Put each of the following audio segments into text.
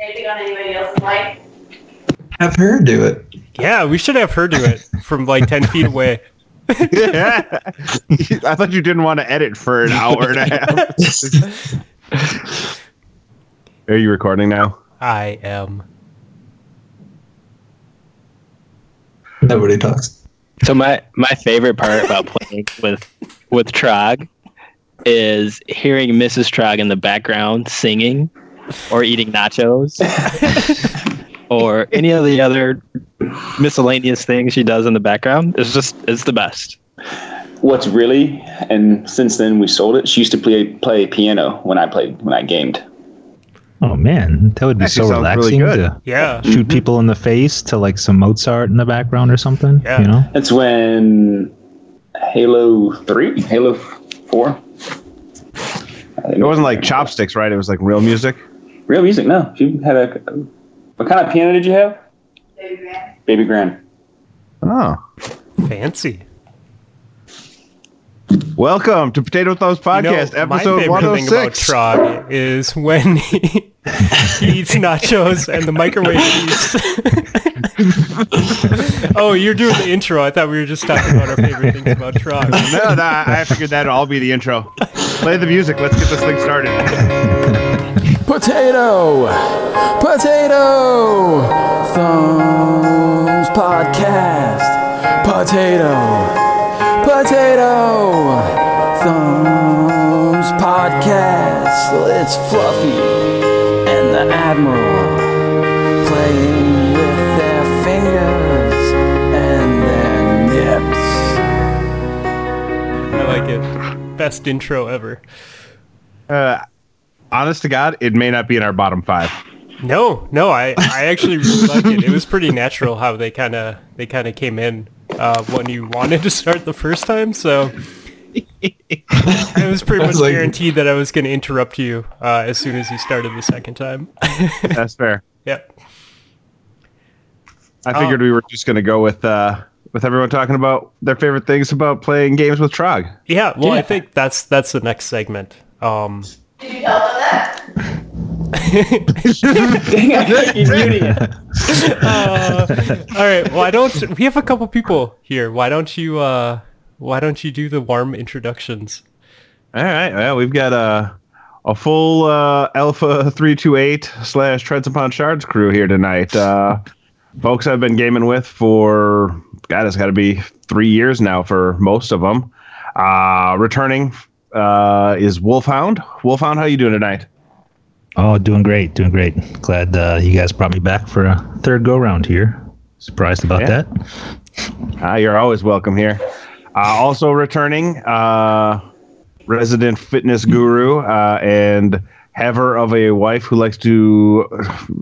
Anything on anybody else's life? Have her do it. Yeah, we should have her do it from like 10 feet away. yeah. I thought you didn't want to edit for an hour and a half. Are you recording now? I am. Nobody talks. So my my favorite part about playing with with Trog is hearing Mrs. Trog in the background singing or eating nachos or any of the other miscellaneous things she does in the background. It's just it's the best. What's really, and since then we sold it. She used to play play piano when I played when I gamed. Oh man, that would be Actually so sounds really relaxing good. to Yeah. shoot mm-hmm. people in the face to like some Mozart in the background or something. Yeah. You know? That's when Halo Three, Halo Four. It wasn't like chopsticks, right? It was like real music. Real music. No, she had a. What kind of piano did you have? Baby man. Baby grand. Oh. Fancy. Welcome to Potato Thumbs Podcast, You know, my episode favorite thing about 106. Trog is when he, he eats nachos and the microwave beeps. oh, you're doing the intro. I thought we were just talking about our favorite things about Trog. no, no, I figured that'd all be the intro. Play the music. Let's get this thing started. Potato! Potato! Thumbs Podcast! Potato! Potato! Thumbs Podcast! It's Fluffy and the Admiral playing with their fingers and their nips. I like it. Best intro ever. Uh, honest to God, it may not be in our bottom five. No, no, I, I actually really liked it. It was pretty natural how they kind of they kind of came in uh, when you wanted to start the first time. So it was pretty much was like- guaranteed that I was going to interrupt you uh, as soon as you started the second time. That's fair. yep. I figured we were just going to go with uh, with everyone talking about their favorite things about playing games with Trog. Yeah. Well, I think that's that's the next segment. Um, That? He's muting it. uh, all right. Why don't we have a couple people here? Why don't you uh, why don't you do the warm introductions? All right. Well, we've got a a full uh, Alpha three two eight slash Treads Upon Shards crew here tonight. Uh, folks I've been gaming with for God, it's got to be three years now for most of them. Uh, returning uh, is Wolfhound. Wolfhound, how you doing tonight? Oh, doing great, doing great. Glad uh, you guys brought me back for a third go round here. Surprised about Yeah. that. Uh, you're always welcome here. Uh, also returning, uh, resident fitness guru uh, and haver of a wife who likes to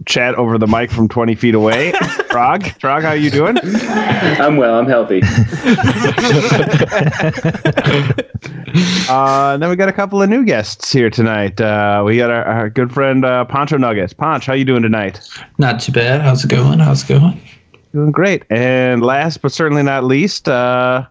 chat over the mic from 20 feet away. Trog, Trog, how you doing? I'm well. I'm healthy. Uh, and then we got a couple of new guests here tonight. Uh, we got our, our good friend uh, Poncho Nuggets. Ponch, how you doing tonight? Not too bad. How's it going? How's it going? Doing great. And last but certainly not least, uh,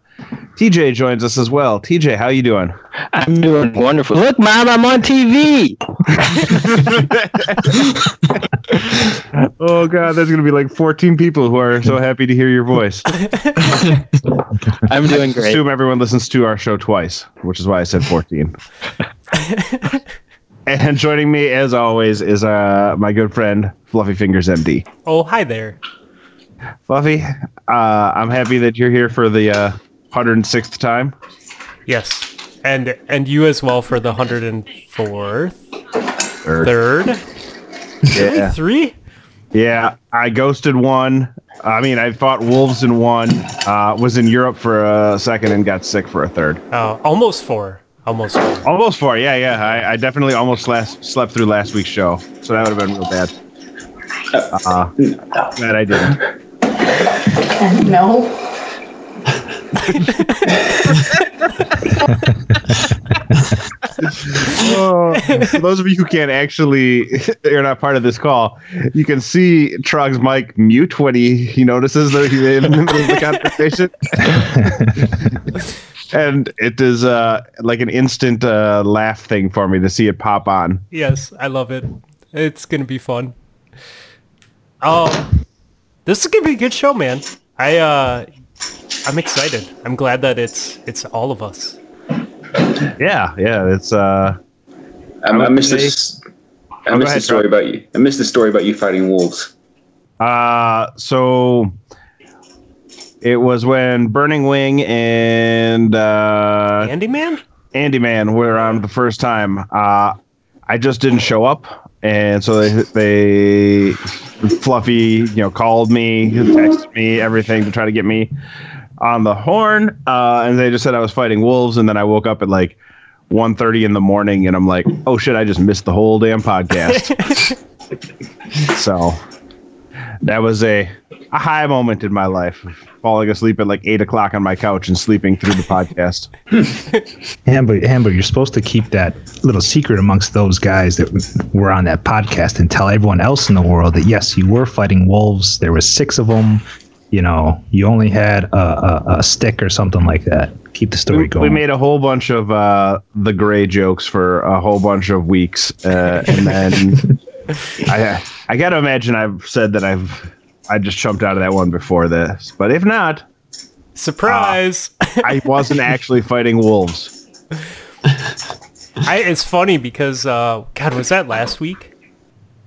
TJ joins us as well. TJ, how you doing? I'm doing wonderful. Look, mom, I'm on TV. Oh god, there's gonna be like 14 people who are so happy to hear your voice. I'm doing great. Assume everyone listens to our show twice, which is why I said 14. and joining me, as always, is uh, my good friend Fluffy Fingers MD. Oh, hi there. Fluffy, uh, I'm happy that you're here for the uh, 106th time. Yes, and and you as well for the hundred and fourth, Third. third, Yeah. three. Yeah, I ghosted one. I mean, I fought wolves in one. Uh, was in Europe for a second and got sick for a third. Uh, almost four. Almost four. Almost four. Yeah, yeah. I, I definitely almost last slept through last week's show, so that would have been real bad. Uh, glad I didn't. No. Oh, for those of you who can't actually, you're not part of this call, you can see Trog's mic mute when he, he notices that he's in the middle of the conversation. and it is uh, like an instant uh, laugh thing for me to see it pop on. Yes, I love it. It's gonna be fun. Oh, this is gonna be a good show, man. I uh, I'm excited. I'm glad that it's it's all of us. Yeah, yeah. It's uh, I, I missed would this. I go missed ahead, the story about you. I missed the story about you fighting wolves. uh, so it was when Burning Wing and uh, Andy man. Andy Man were around the first time. Uh, I just didn't show up, and so they they Fluffy, you know, called me, texted me, everything to try to get me on the horn. Uh, and they just said I was fighting wolves, and then I woke up at like 1.30 in the morning, and I'm like, oh shit, I just missed the whole damn podcast. so that was a a high moment in my life, falling asleep at like eight o'clock on my couch and sleeping through the podcast. Amber, Amber, you're supposed to keep that little secret amongst those guys that were on that podcast and tell everyone else in the world that yes, you were fighting wolves. There was six of them. You know, you only had a, a, a stick or something like that. Keep the story we, going. we made a whole bunch of uh, the gray jokes for a whole bunch of weeks, uh, and then I I gotta imagine I've said that I've I just jumped out of that one before this, but if not, Surprise! I wasn't actually fighting wolves. I, it's funny because uh, God, was that last week?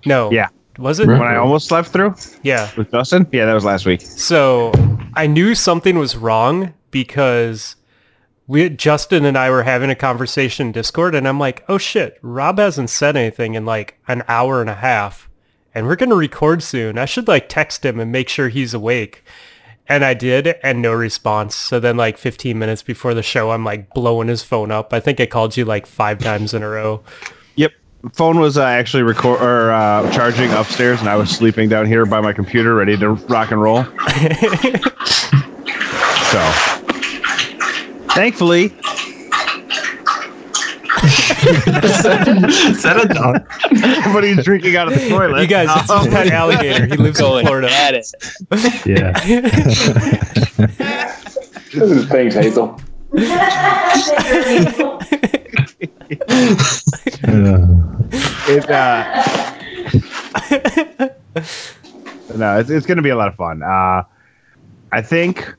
No. Yeah. Was it? When I almost slept through Yeah. with Justin, yeah, that was last week. So I knew something was wrong because we Justin and I were having a conversation in Discord, and I'm like, oh shit, Rob hasn't said anything in like an hour and a half, and we're gonna record soon. I should like text him and make sure he's awake. And I did, and no response. So then, like 15 minutes before the show, I'm like blowing his phone up. I think I called you like five times in a row. Yep, phone was uh, actually record or uh, charging upstairs, and I was sleeping down here by my computer, ready to rock and roll. so, thankfully, Is that a dog? Somebody's drinking out of the toilet. You guys, it's his pet alligator. He lives in Florida. at it. yeah. Thanks, Hazel. Uh, It, uh, no, it's, it's going to be a lot of fun. Uh, I think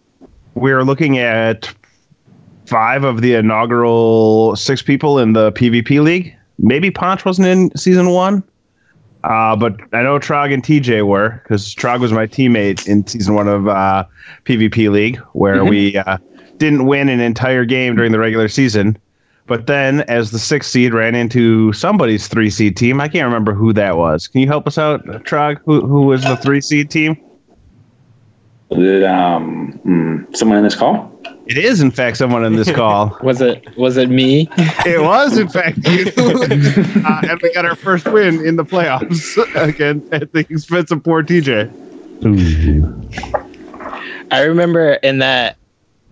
we're looking at five of the inaugural six people in the PvP league. Maybe Ponch wasn't in season one, uh, but I know Trog and TJ were because Trog was my teammate in season one of uh, PvP league, where we uh, didn't win an entire game during the regular season. But then, as the sixth seed ran into somebody's three seed team, I can't remember who that was. Can you help us out, Trog? Who, who was the three seed team? Did um hmm, someone in this call? It is, in fact, someone in this call. Was it was it me? it was, in fact, you. uh, and we got our first win in the playoffs again at the expense of poor TJ. ooh. I remember in that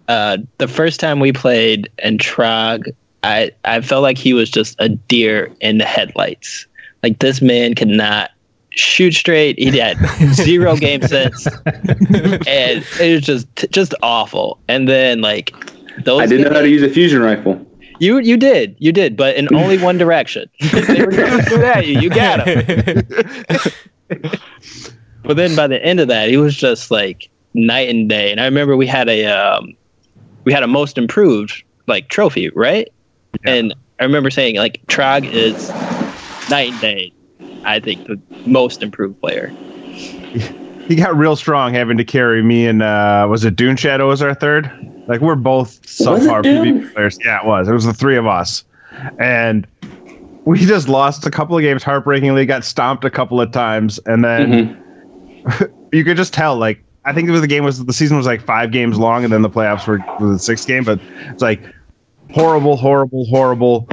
uh, the first time we played and Trog, I I felt like he was just a deer in the headlights. Like this man could not shoot straight. He had zero game sense, and it was just just awful. And then like those, I didn't know how to use a fusion rifle. you you did you did, but in only one direction. they were going to shoot at you. You got him. But then by the end of that, he was just like night and day. And I remember we had a um, we had a most improved like trophy, right? And I remember saying like Trog is night and day. I think the most improved player. He got real strong having to carry me and uh, was it Dune Shadow was our third? Like we're both Was it subpar PvP players. Yeah, it was. It was the three of us, and we just lost a couple of games heartbreakingly. Got stomped a couple of times, and then you could just tell. Like I think it was the game was the season was like five games long, and then the playoffs were, were the sixth game. But it's like horrible, horrible, horrible.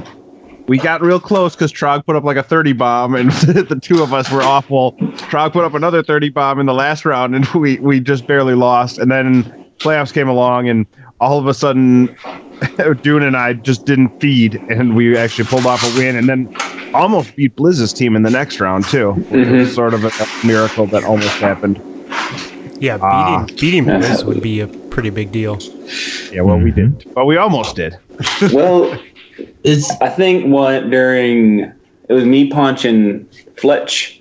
We got real close because Trog put up like a 30 bomb, and the two of us were awful. Trog put up another 30 bomb in the last round, and we, we just barely lost. And then playoffs came along, and all of a sudden, Dune and I just didn't feed, and we actually pulled off a win, and then almost beat Blizz's team in the next round, too. It was sort of a miracle that almost happened. Yeah, beating Ah. beating Blizz would be a pretty big deal. Yeah, well, we didn't, But we almost did. well, it's I think what during it was me, Punch, and Fletch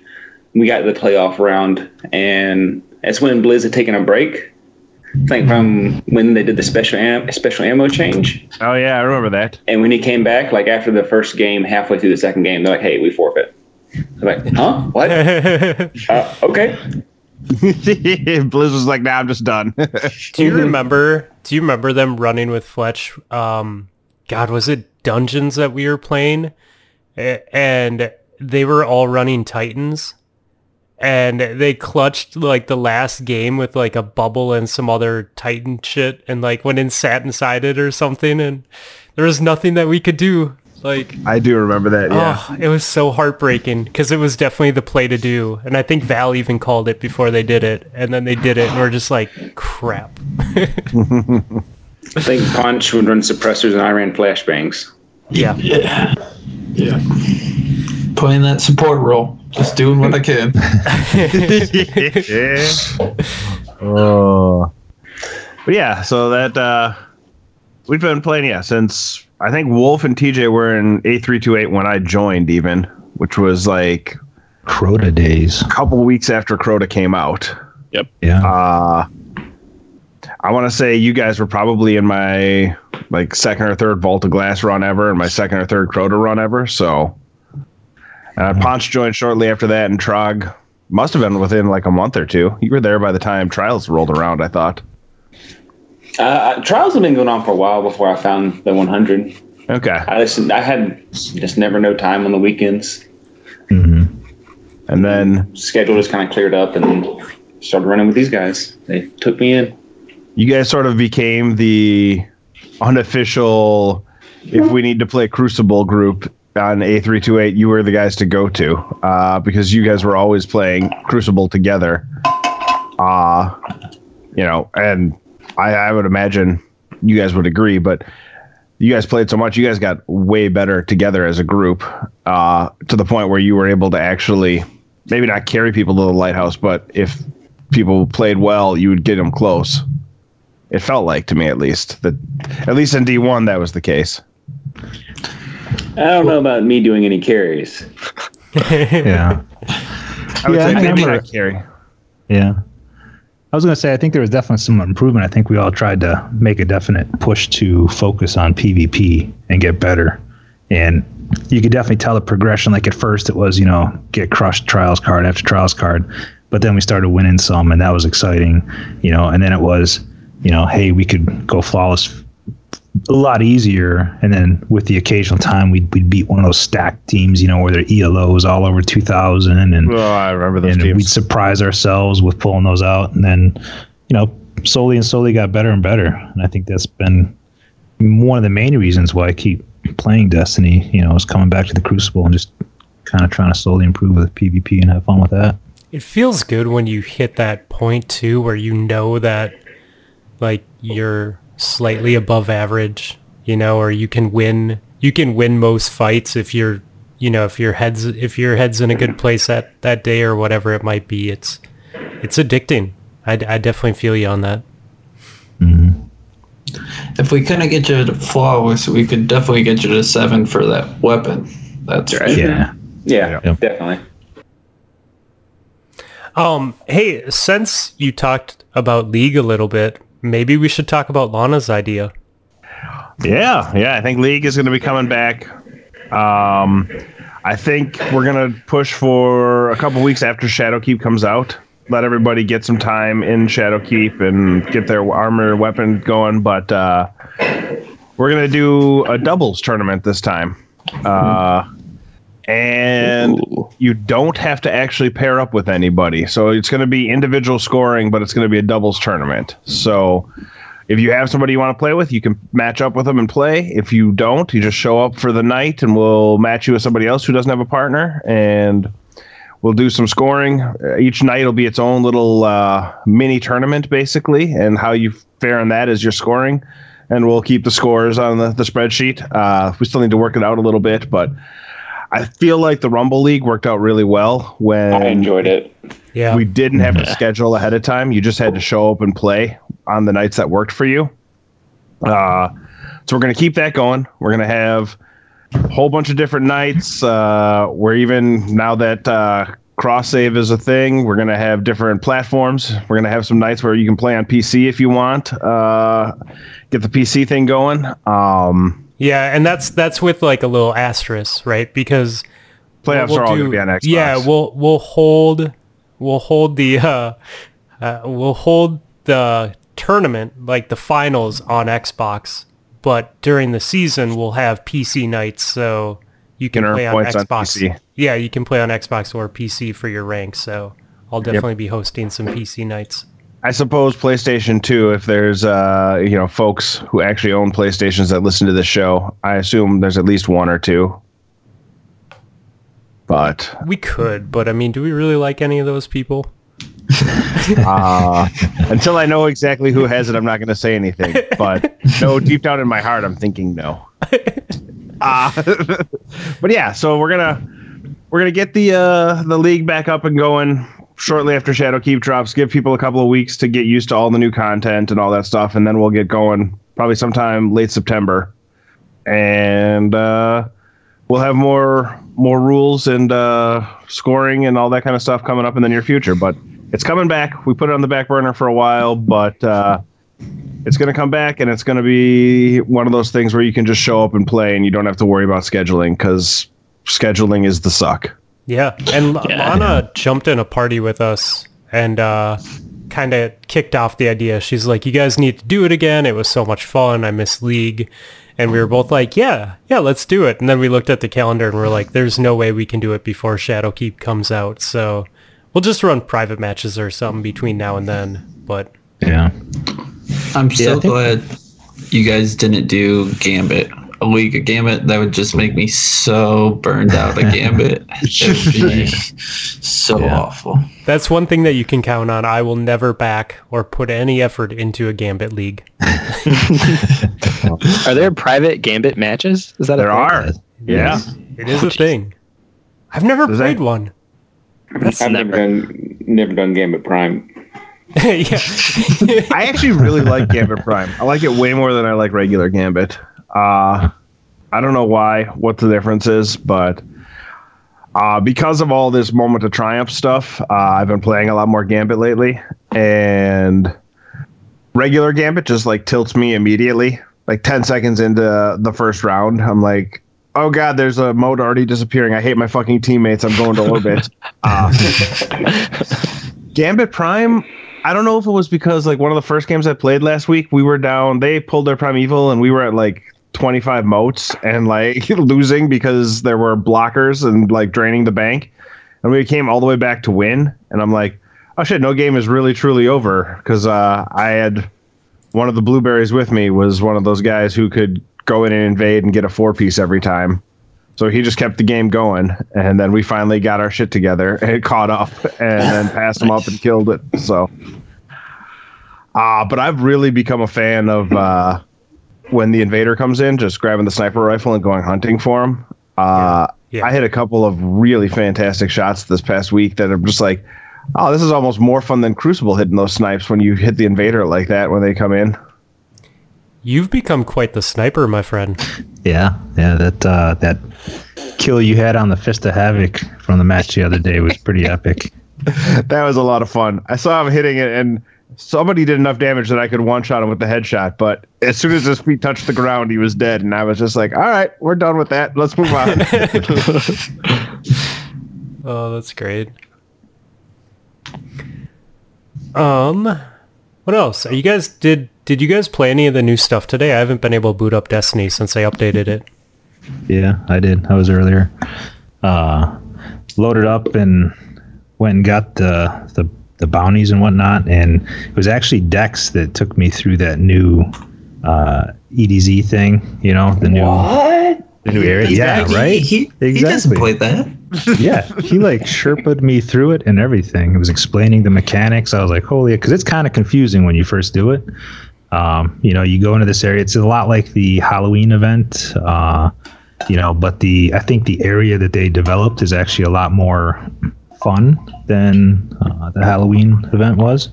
we got to the playoff round, and that's when Blizz had taken a break. I think from when they did the special am- special ammo change, Oh yeah, I remember that. and when he came back, like after the first game, halfway through the second game, they're like, "Hey, we forfeit." I'm like, "Huh? What? uh, okay." Blizz was like, "Nah, I'm just done." Do you remember? Do you remember them running with Fletch? Um, God, was it Dungeons that we were playing, and they were all running Titans, and they clutched like the last game with like a bubble and some other Titan shit, and like went and sat inside it or something, and there was nothing that we could do. Like, I do remember that. Yeah. oh, it was so heartbreaking because it was definitely the play to do, and I think Val even called it before they did it, and then they did it, and we're just like, crap. I think Punch would run suppressors, and I ran flashbangs. Yeah. Yeah. Yeah. Playing that support role. Just doing what I can. yeah. Oh. But yeah, so that uh we've been playing yeah since I think Wolf and TJ were in A328 when I joined even, which was like Crota days. a couple weeks after Crota came out. Yep. Yeah. Uh I want to say you guys were probably in my like second or third Vault of Glass run ever and my second or third Crota run ever. So uh, Ponch joined shortly after that, and Trog must have been within like a month or two. You were there by the time trials rolled around, I thought. Uh, trials have been going on for a while before I found the 100. Okay. I just I had just never no time on the weekends. hmm And then Schedule just kind of cleared up and started running with these guys. They took me in. you guys sort of became the unofficial, if we need to play Crucible group on A328, you were the guys to go to uh, because you guys were always playing Crucible together. Uh, you know, and I, I would imagine you guys would agree, but you guys played so much, you guys got way better together as a group uh, to the point where you were able to actually maybe not carry people to the lighthouse, but if people played well, you would get them close. It felt like to me, at least that, at least in D one, that was the case. I don't know about me doing any carries. Yeah. I would Yeah, say I maybe not carry. Yeah. I was going to say, I think there was definitely some improvement. I think we all tried to make a definite push to focus on PvP and get better. And you could definitely tell the progression. Like at first, it was, you know, get crushed trials card after trials card. But then we started winning some, and that was exciting, you know. And then it was, you know, hey, we could go flawless a lot easier. And then with the occasional time, we'd, we'd beat one of those stacked teams, you know, where their ELO is all over 2,000. And Oh, I remember those and we'd surprise ourselves with pulling those out and then you know slowly and slowly got better and better and i think that's been one of the main reasons why i keep playing destiny you know is coming back to the crucible and just kind of trying to slowly improve with pvp and have fun with that It feels good when you hit that point too where you know that like you're slightly above average, you know, or you can win you can win most fights if you're you know, if your head's if your head's in a good place that that day or whatever it might be. It's it's addicting. I, I definitely feel you on that. If we couldn't get you to flawless, we could definitely get you to seven for that weapon. That's right. yeah Yeah, Yeah. definitely. Um, hey, since you talked about League a little bit, maybe we should talk about Lana's idea. Yeah, yeah. I think League is going to be coming back. Um, I think we're going to push for a couple weeks after Shadowkeep comes out. Let everybody get some time in Shadowkeep and get their armor weapon going. But uh, we're going to do a doubles tournament this time. Uh, and you don't have to actually pair up with anybody. So it's going to be individual scoring, but it's going to be a doubles tournament. So if you have somebody you want to play with, you can match up with them and play. If you don't, you just show up for the night and we'll match you with somebody else who doesn't have a partner and we'll do some scoring. Uh, Each night will be its own little uh, mini tournament, basically, and how you fare on that is your scoring. And we'll keep the scores on the, the spreadsheet. Uh, we still need to work it out a little bit, but I feel like the Rumble League worked out really well when I enjoyed it. Yeah. we didn't have to schedule ahead of time. You just had to show up and play on the nights that worked for you. Uh, so we're going to keep that going. We're going to have a whole bunch of different nights. Uh, we're even now that uh, cross save is a thing. We're gonna have different platforms. We're gonna have some nights where you can play on PC if you want. Uh, get the PC thing going. Um, Yeah, and that's that's with like a little asterisk, right? Because playoffs we'll are all do- gonna be on Xbox. Yeah, we'll we'll hold we'll hold the uh, uh, we'll hold the tournament like the finals on Xbox, but during the season we'll have PC nights, so you can Can play on points on Xbox. Yeah, you can play on Xbox or PC for your rank. So I'll definitely be hosting some PC nights. I suppose PlayStation 2, if there's uh, you know folks who actually own PlayStations that listen to this show, I assume there's at least one or two. But We could, but I mean, do we really like any of those people? uh, until I know exactly who has it, I'm not going to say anything. But no, deep down in my heart, I'm thinking no. Uh, but yeah, so we're gonna we're gonna get the uh, the league back up and going shortly after Shadowkeep drops. Give people a couple of weeks to get used to all the new content and all that stuff, and then we'll get going probably sometime late September, and uh, we'll have more more rules and uh, scoring and all that kind of stuff coming up in the near future. But it's coming back. We put it on the back burner for a while, but uh, it's going to come back, and it's going to be one of those things where you can just show up and play, and you don't have to worry about scheduling because scheduling is the suck. Yeah, and L- Yeah. Lana jumped in a party with us and uh, kind of kicked off the idea. She's like, "You guys need to do it again. It was so much fun. I miss League." And we were both like, "Yeah, yeah, let's do it." And then we looked at the calendar and we're like, "There's no way we can do it before Shadowkeep comes out." So we'll just run private matches or something between now and then. But Yeah. I'm Yeah, so I think- glad you guys didn't do Gambit. A league of Gambit that would just make me so burned out of Gambit. It would be so Yeah. awful. that's one thing that you can count on. I will never back or put any effort into a Gambit league. Are there private Gambit matches? Is that a There thing? are, yeah. It is a thing. I've never Does played that- one. That's I've never never. done never done Gambit Prime. yeah. I actually really like Gambit Prime. I like it way more than I like regular Gambit. Uh, I don't know why, what the difference is, but uh, because of all this moment of triumph stuff, uh, I've been playing a lot more Gambit lately, and regular Gambit just like tilts me immediately. Like ten seconds into the first round, I'm like, "Oh God, there's a mote already disappearing. I hate my fucking teammates. I'm going to orbit." Uh, Gambit Prime, I don't know if it was because like one of the first games I played last week, we were down. They pulled their primeval, and we were at like 25 motes and like losing because there were blockers and like draining the bank, and we came all the way back to win. And I'm like, oh shit, no game is really truly over because uh, I had one of the blueberries with me was one of those guys who could go in and invade and get a four piece every time. So he just kept the game going, and then we finally got our shit together and caught up, and then passed him up and killed it. So, uh, but I've really become a fan of uh, when the invader comes in, just grabbing the sniper rifle and going hunting for him. Uh, Yeah. Yeah. I hit a couple of really fantastic shots this past week that are just like, oh, this is almost more fun than Crucible hitting those snipes when you hit the invader like that when they come in. You've become quite the sniper, my friend. Yeah, yeah. That uh, that kill you had on the Fist of Havoc from the match the other day was pretty epic. that was a lot of fun. I saw him hitting it, and somebody did enough damage that I could one shot him with the headshot. But as soon as his feet touched the ground, he was dead, and I was just like, "All right, we're done with that. Let's move on." Oh, that's great. Um, what else? Are you guys did did you guys play any of the new stuff today? I haven't been able to boot up Destiny since I updated it. Yeah, I did. I was earlier. Uh, loaded up and went and got the the the bounties and whatnot, and it was actually Dex that took me through that new uh, EDZ thing. You know, the new the new area. Yeah, He- right. He, he Exactly. doesn't play that. yeah, he like sherpa'd me through it and everything. He was explaining the mechanics. I was like, holy, because it's kind of confusing when you first do it. Um, you know, you go into this area. It's a lot like the Halloween event. Uh, you know, but the I think the area that they developed is actually a lot more fun than uh, the Halloween event was.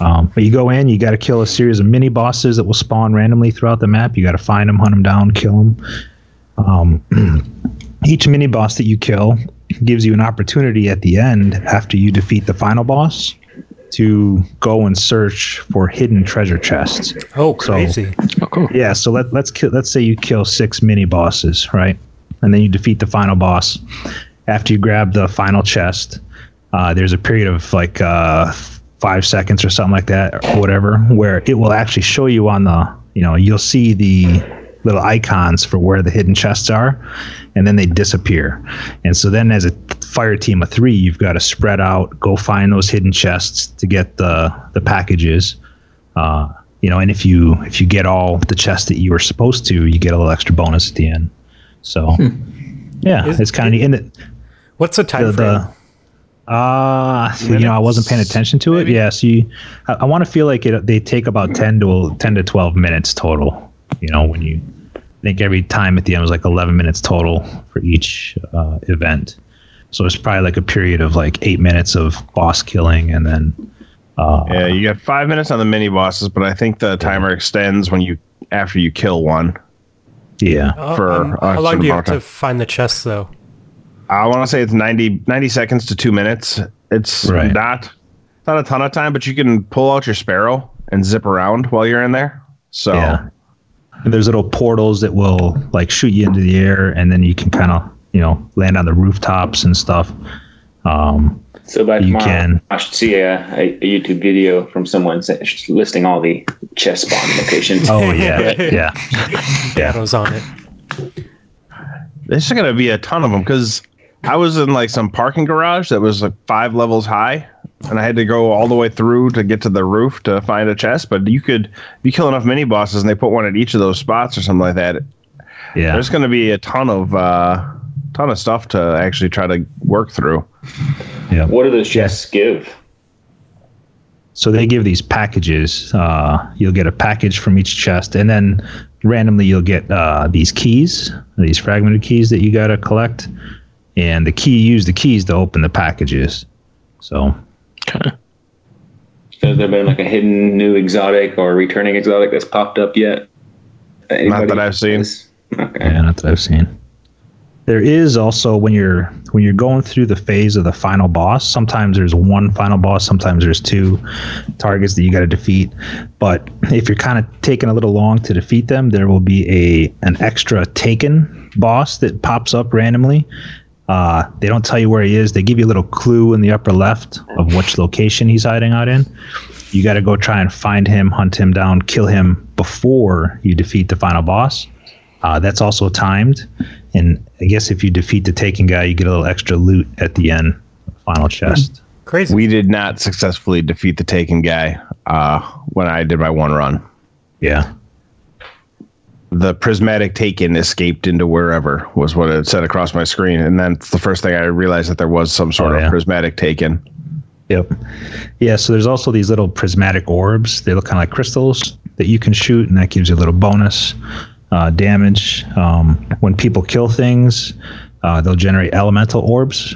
Um, but you go in, you got to kill a series of mini bosses that will spawn randomly throughout the map. You got to find them, hunt them down, kill them. Um, each mini boss that you kill gives you an opportunity at the end after you defeat the final boss to go and search for hidden treasure chests. Oh, crazy. Oh, cool. Yeah, so let, let's kill, let's say you kill six mini bosses, right? And then you defeat the final boss. After you grab the final chest, uh, there's a period of like uh, five seconds or something like that, or whatever, where it will actually show you on the, you know, you'll see the little icons for where the hidden chests are, and then they disappear. And so then, as a fire team of three, you've got to spread out, go find those hidden chests to get the the packages. Uh, you know, and if you if you get all the chests that you were supposed to, you get a little extra bonus at the end. So, yeah, Is- it's kind of in it. What's the time The, frame? the uh you know, I wasn't paying attention to it. maybe? Yeah, so you, I, I want to feel like it. They take about ten to ten to twelve minutes total. You know, when you I think every time at the end was like eleven minutes total for each uh, event. So it's probably like a period of like eight minutes of boss killing, and then uh, Yeah, you got five minutes on the mini bosses, but I think the timer extends when you after you kill one. yeah, Oh, for um, a how long do you have of to find the chests, though? I want to say it's 90, 90 seconds to two minutes. It's Right. not not a ton of time, but you can pull out your sparrow and zip around while you're in there. So Yeah. And there's little portals that will like shoot you into the air, and then you can kind of you know land on the rooftops and stuff. Um, So by You tomorrow, can. I should see a, a, a YouTube video from someone listing all the chest spawn locations. oh yeah, yeah, Datto's on it. there's going to be a ton of them because I was in like some parking garage that was like five levels high, and I had to go all the way through to get to the roof to find a chest. But you could you kill enough mini bosses, and they put one at each of those spots or something like that. yeah. There's going to be a ton of uh, ton of stuff to actually try to work through. Yeah. What do those chests give? So they give these packages. Uh, you'll get a package from each chest, and then randomly you'll get uh, these keys, these fragmented keys that you got to collect. And the key, use the keys to open the packages. So Has there been like a hidden new exotic or returning exotic that's popped up yet? Anybody that I've seen. has- Okay. Yeah, not that I've seen. There is also when you're when you're going through the phase of the final boss. Sometimes there's one final boss. Sometimes there's two targets that you got to defeat. But if you're kind of taking a little long to defeat them, there will be a an extra taken boss that pops up randomly. Uh, they don't tell you where he is. They give you a little clue in the upper left of which location he's hiding out in. You got to go try and find him, hunt him down, kill him before you defeat the final boss. Uh, that's also timed, and I guess if you defeat the taken guy, you get a little extra loot at the end, final chest. Crazy. We did not successfully defeat the Taken guy uh, when I did my one run. Yeah, The prismatic Taken escaped into wherever was what it said across my screen, and then the first thing I realized that there was some sort Oh, of prismatic Taken. yep, yeah. So there's also these little prismatic orbs. They look kind of like crystals that you can shoot, and that gives you a little bonus uh, damage. Um, when people kill things, uh, they'll generate elemental orbs,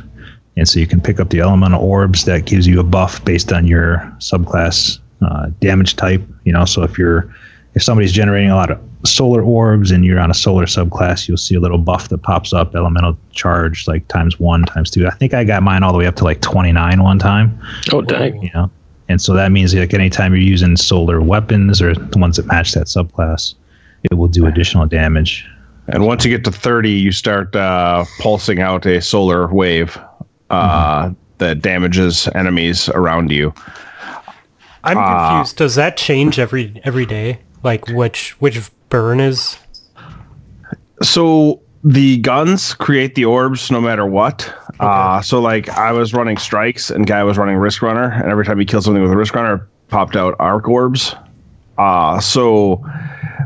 and so you can pick up the elemental orbs. That gives you a buff based on your subclass uh, damage type. You know, so if you're if somebody's generating a lot of solar orbs and you're on a solar subclass, you'll see a little buff that pops up, elemental charge, like times one, times two. I think I got mine all the way up to like 29 one time, Oh dang! you know. And so that means like anytime you're using solar weapons or the ones that match that subclass, it will do additional damage. And once you get to 30, you start uh, pulsing out a solar wave uh, that damages enemies around you. I'm Ah. confused. Does that change every every day? Like which which burn is? So the guns create the orbs no matter what. Uh, so like I was running strikes and guy was running risk runner, and every time he killed something with a risk runner, popped out arc orbs. Uh, so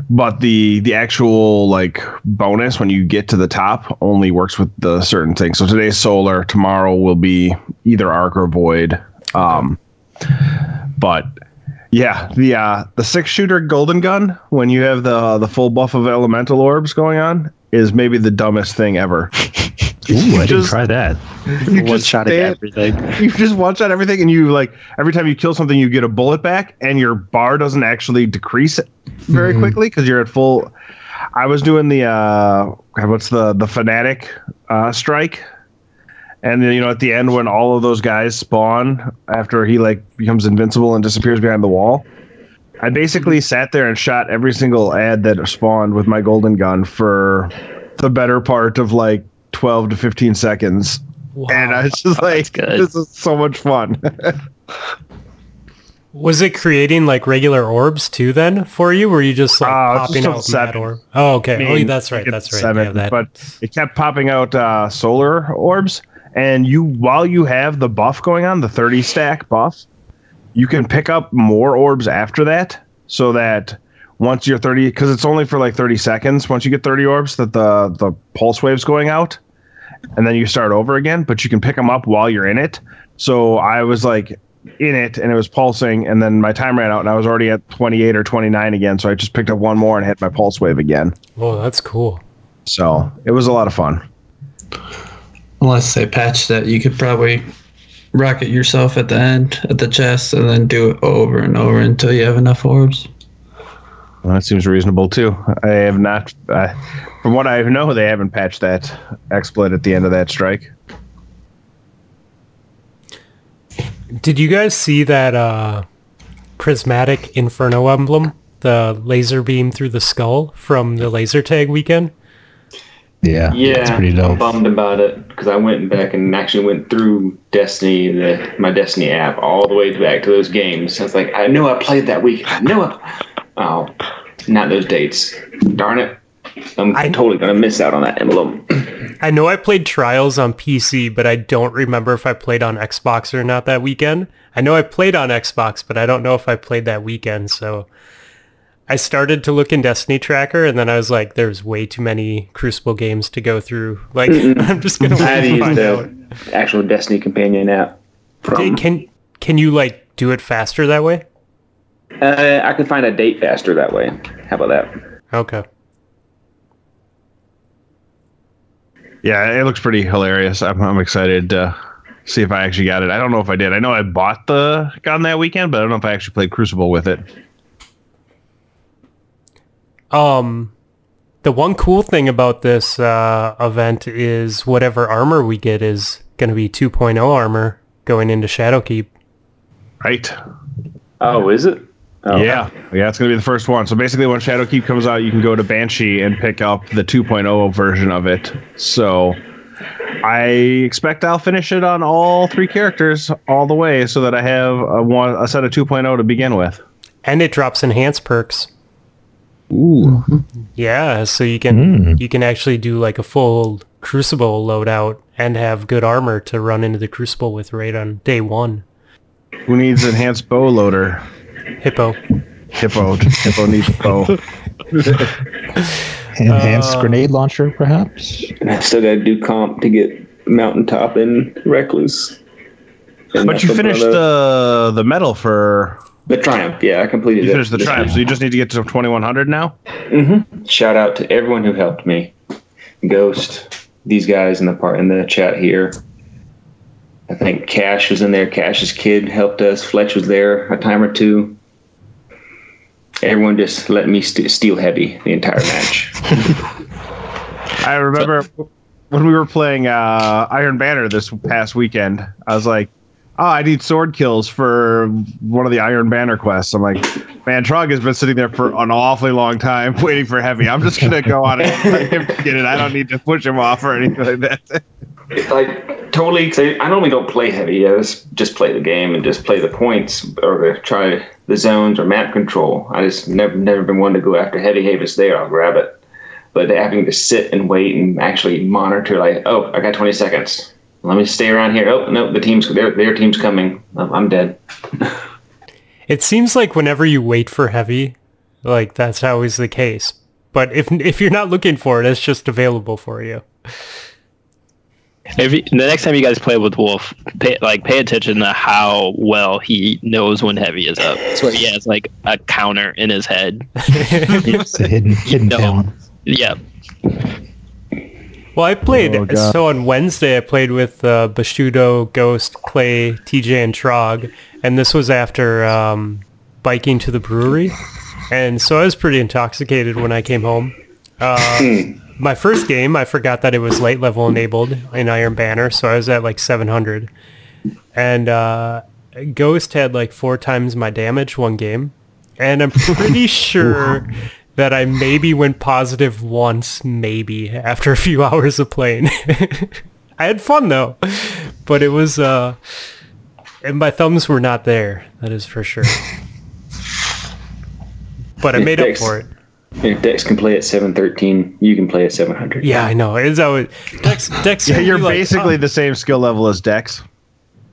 but the the actual like bonus when you get to the top only works with the certain things. So today's solar, tomorrow will be either arc or void. Um, but yeah, the uh, the six shooter golden gun when you have the the full buff of elemental orbs going on is maybe the dumbest thing ever. Ooh, I didn't just- try that. You One just shot at stand- everything. you just one shot everything, and you like every time you kill something, you get a bullet back, and your bar doesn't actually decrease very quickly because you're at full. I was doing the uh, what's the the fanatic uh, strike, And then you know at the end when all of those guys spawn after he like becomes invincible and disappears behind the wall, I basically sat there and shot every single ad that spawned with my golden gun for the better part of like 12 to 15 seconds. Wow. And I was just like, good. this is so much fun. Was it creating like regular orbs too then for you? Were you just like Uh, popping just out seven. mad orb? Oh, okay. I mean, oh, that's right. That's right. seven, yeah, that. But it kept popping out uh, solar orbs, and you while you have the buff going on, the thirty stack buff, you can pick up more orbs after that, so that once you're thirty, because it's only for like thirty seconds. Once you get thirty orbs, that the the pulse wave's going out, and then you start over again. But you can pick them up while you're in it. So I was like in it and it was pulsing and then my time ran out and I was already at 28 or 29 again so I just picked up one more and hit my pulse wave again. oh, that's cool. So it was a lot of fun. Unless they patched that, you could probably rocket yourself at the end at the chest and then do it over and over until you have enough orbs. Well, that seems reasonable too. I have not, uh, from what I know, they haven't patched that exploit at the end of that strike. Did you guys see that uh, prismatic inferno emblem? The laser beam through the skull from the laser tag weekend? Yeah, Yeah, it's pretty I'm bummed about it because I went back and actually went through Destiny, the my Destiny app, all the way back to those games. I was like, I know I played that week. I know it. Oh, not those dates. Darn it! I'm I- totally gonna miss out on that emblem. I know I played Trials on PC, but I don't remember if I played on Xbox or not that weekend. I know I played on Xbox, but I don't know if I played that weekend. So I started to look in Destiny Tracker, and then I was like, "There's way too many Crucible games to go through. Like, I'm just gonna I had wait to find out." the actual Destiny companion app. From, can can you like do it faster that way? uh, I can find a date faster that way. How about that? Okay. Yeah, it looks pretty hilarious. I'm, I'm excited to see if I actually got it. I don't know if I did. I know I bought the gun that weekend, but I don't know if I actually played Crucible with it. Um, the one cool thing about this uh, event is whatever armor we get is going to be 2.0 armor going into Shadowkeep. Right? Oh, is it? Oh, Yeah, yeah, it's gonna be the first one. So basically, when Shadowkeep comes out, you can go to Banshee and pick up the 2.0 version of it. So I expect I'll finish it on all three characters all the way, so that I have a one a set of 2.0 to begin with. And it drops enhanced perks. Ooh, Yeah, so you can you can actually do like a full Crucible loadout and have good armor to run into the Crucible with right on day one. who needs enhanced bow loader? Hippo. Hippo, Hippo needs a bow. Enhanced Uh, grenade launcher, perhaps. And I still got to do comp to get Mountaintop and Recluse. And But you finished the the medal for the Triumph. Yeah, I completed you it. finished the this triumph, so you just need to get to 2100 now. Shout out to everyone who helped me. Ghost, these guys in the part in the chat here. I think Cash was in there. Cash's kid helped us. Fletch was there a time or two. Everyone just let me st- steal heavy the entire match. I remember when we were playing uh, Iron Banner this past weekend. I was like, "Oh, I need sword kills for one of the Iron Banner quests." I'm like, "Man, Trog has been sitting there for an awfully long time waiting for heavy. I'm just gonna go on it get it. I don't need to push him off or anything like that." like totally. I normally don't play heavy. I just just play the game and just play the points or try the zones or map control. I just never never been one to go after heavy. Hey, if it's there, I'll grab it. But having to sit and wait and actually monitor, like, oh, I got 20 seconds. Let me stay around here. Oh no, the team's their their team's coming. Oh, I'm dead. It seems like whenever you wait for heavy, like that's always the case. But if if you're not looking for it, it's just available for you. If you, the next time you guys play with Wolf, pay, like pay attention to how well he knows when heavy is up. So he has like a counter in his head. It's a hidden hidden No. talent. Yeah, Well, I played Oh, so on Wednesday. I played with uh, Bashudo, Ghost, Clay, TJ, and Trog, and this was after um, biking to the brewery, and so I was pretty intoxicated when I came home. Uh, my first game, I forgot that it was light level enabled in Iron Banner, so I was at like 700. And uh, Ghost had like four times my damage one game. And I'm pretty sure that I maybe went positive once, maybe, after a few hours of playing. I had fun though, but it was, uh, and my thumbs were not there, that is for sure. But I made up for it. If Dex can play at 713, you can play at 700. Yeah, I know. It's always Dex. Dex. Yeah, you're be like, basically "Oh." the same skill level as Dex.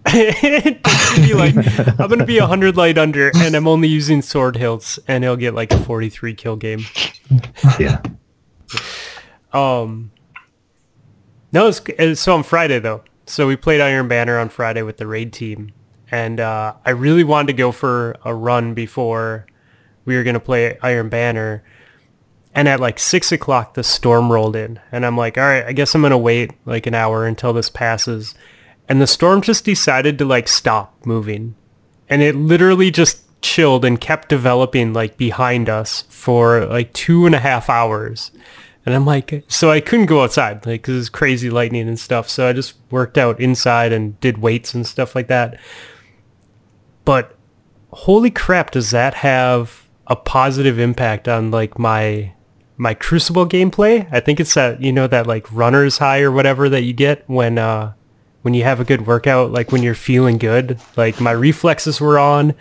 Be like, I'm gonna be hundred light under, and I'm only using sword hilts, and he'll get like a 43 kill game. Yeah. Um. No, it's, it's so on Friday though. So we played Iron Banner on Friday with the raid team, and uh, I really wanted to go for a run before we were gonna play Iron Banner. And at like six o'clock, the storm rolled in, and I'm like, all right, I guess I'm gonna wait like an hour until this passes. And the storm just decided to like stop moving, and it literally just chilled and kept developing like behind us for like two and a half hours. And I'm like, so I couldn't go outside, like, cause it's crazy lightning and stuff. So I just worked out inside and did weights and stuff like that. But holy crap, does that have a positive impact on like my my Crucible gameplay? I think it's that you know that like runner's high or whatever that you get when uh when you have a good workout, like when you're feeling good. Like my reflexes were on.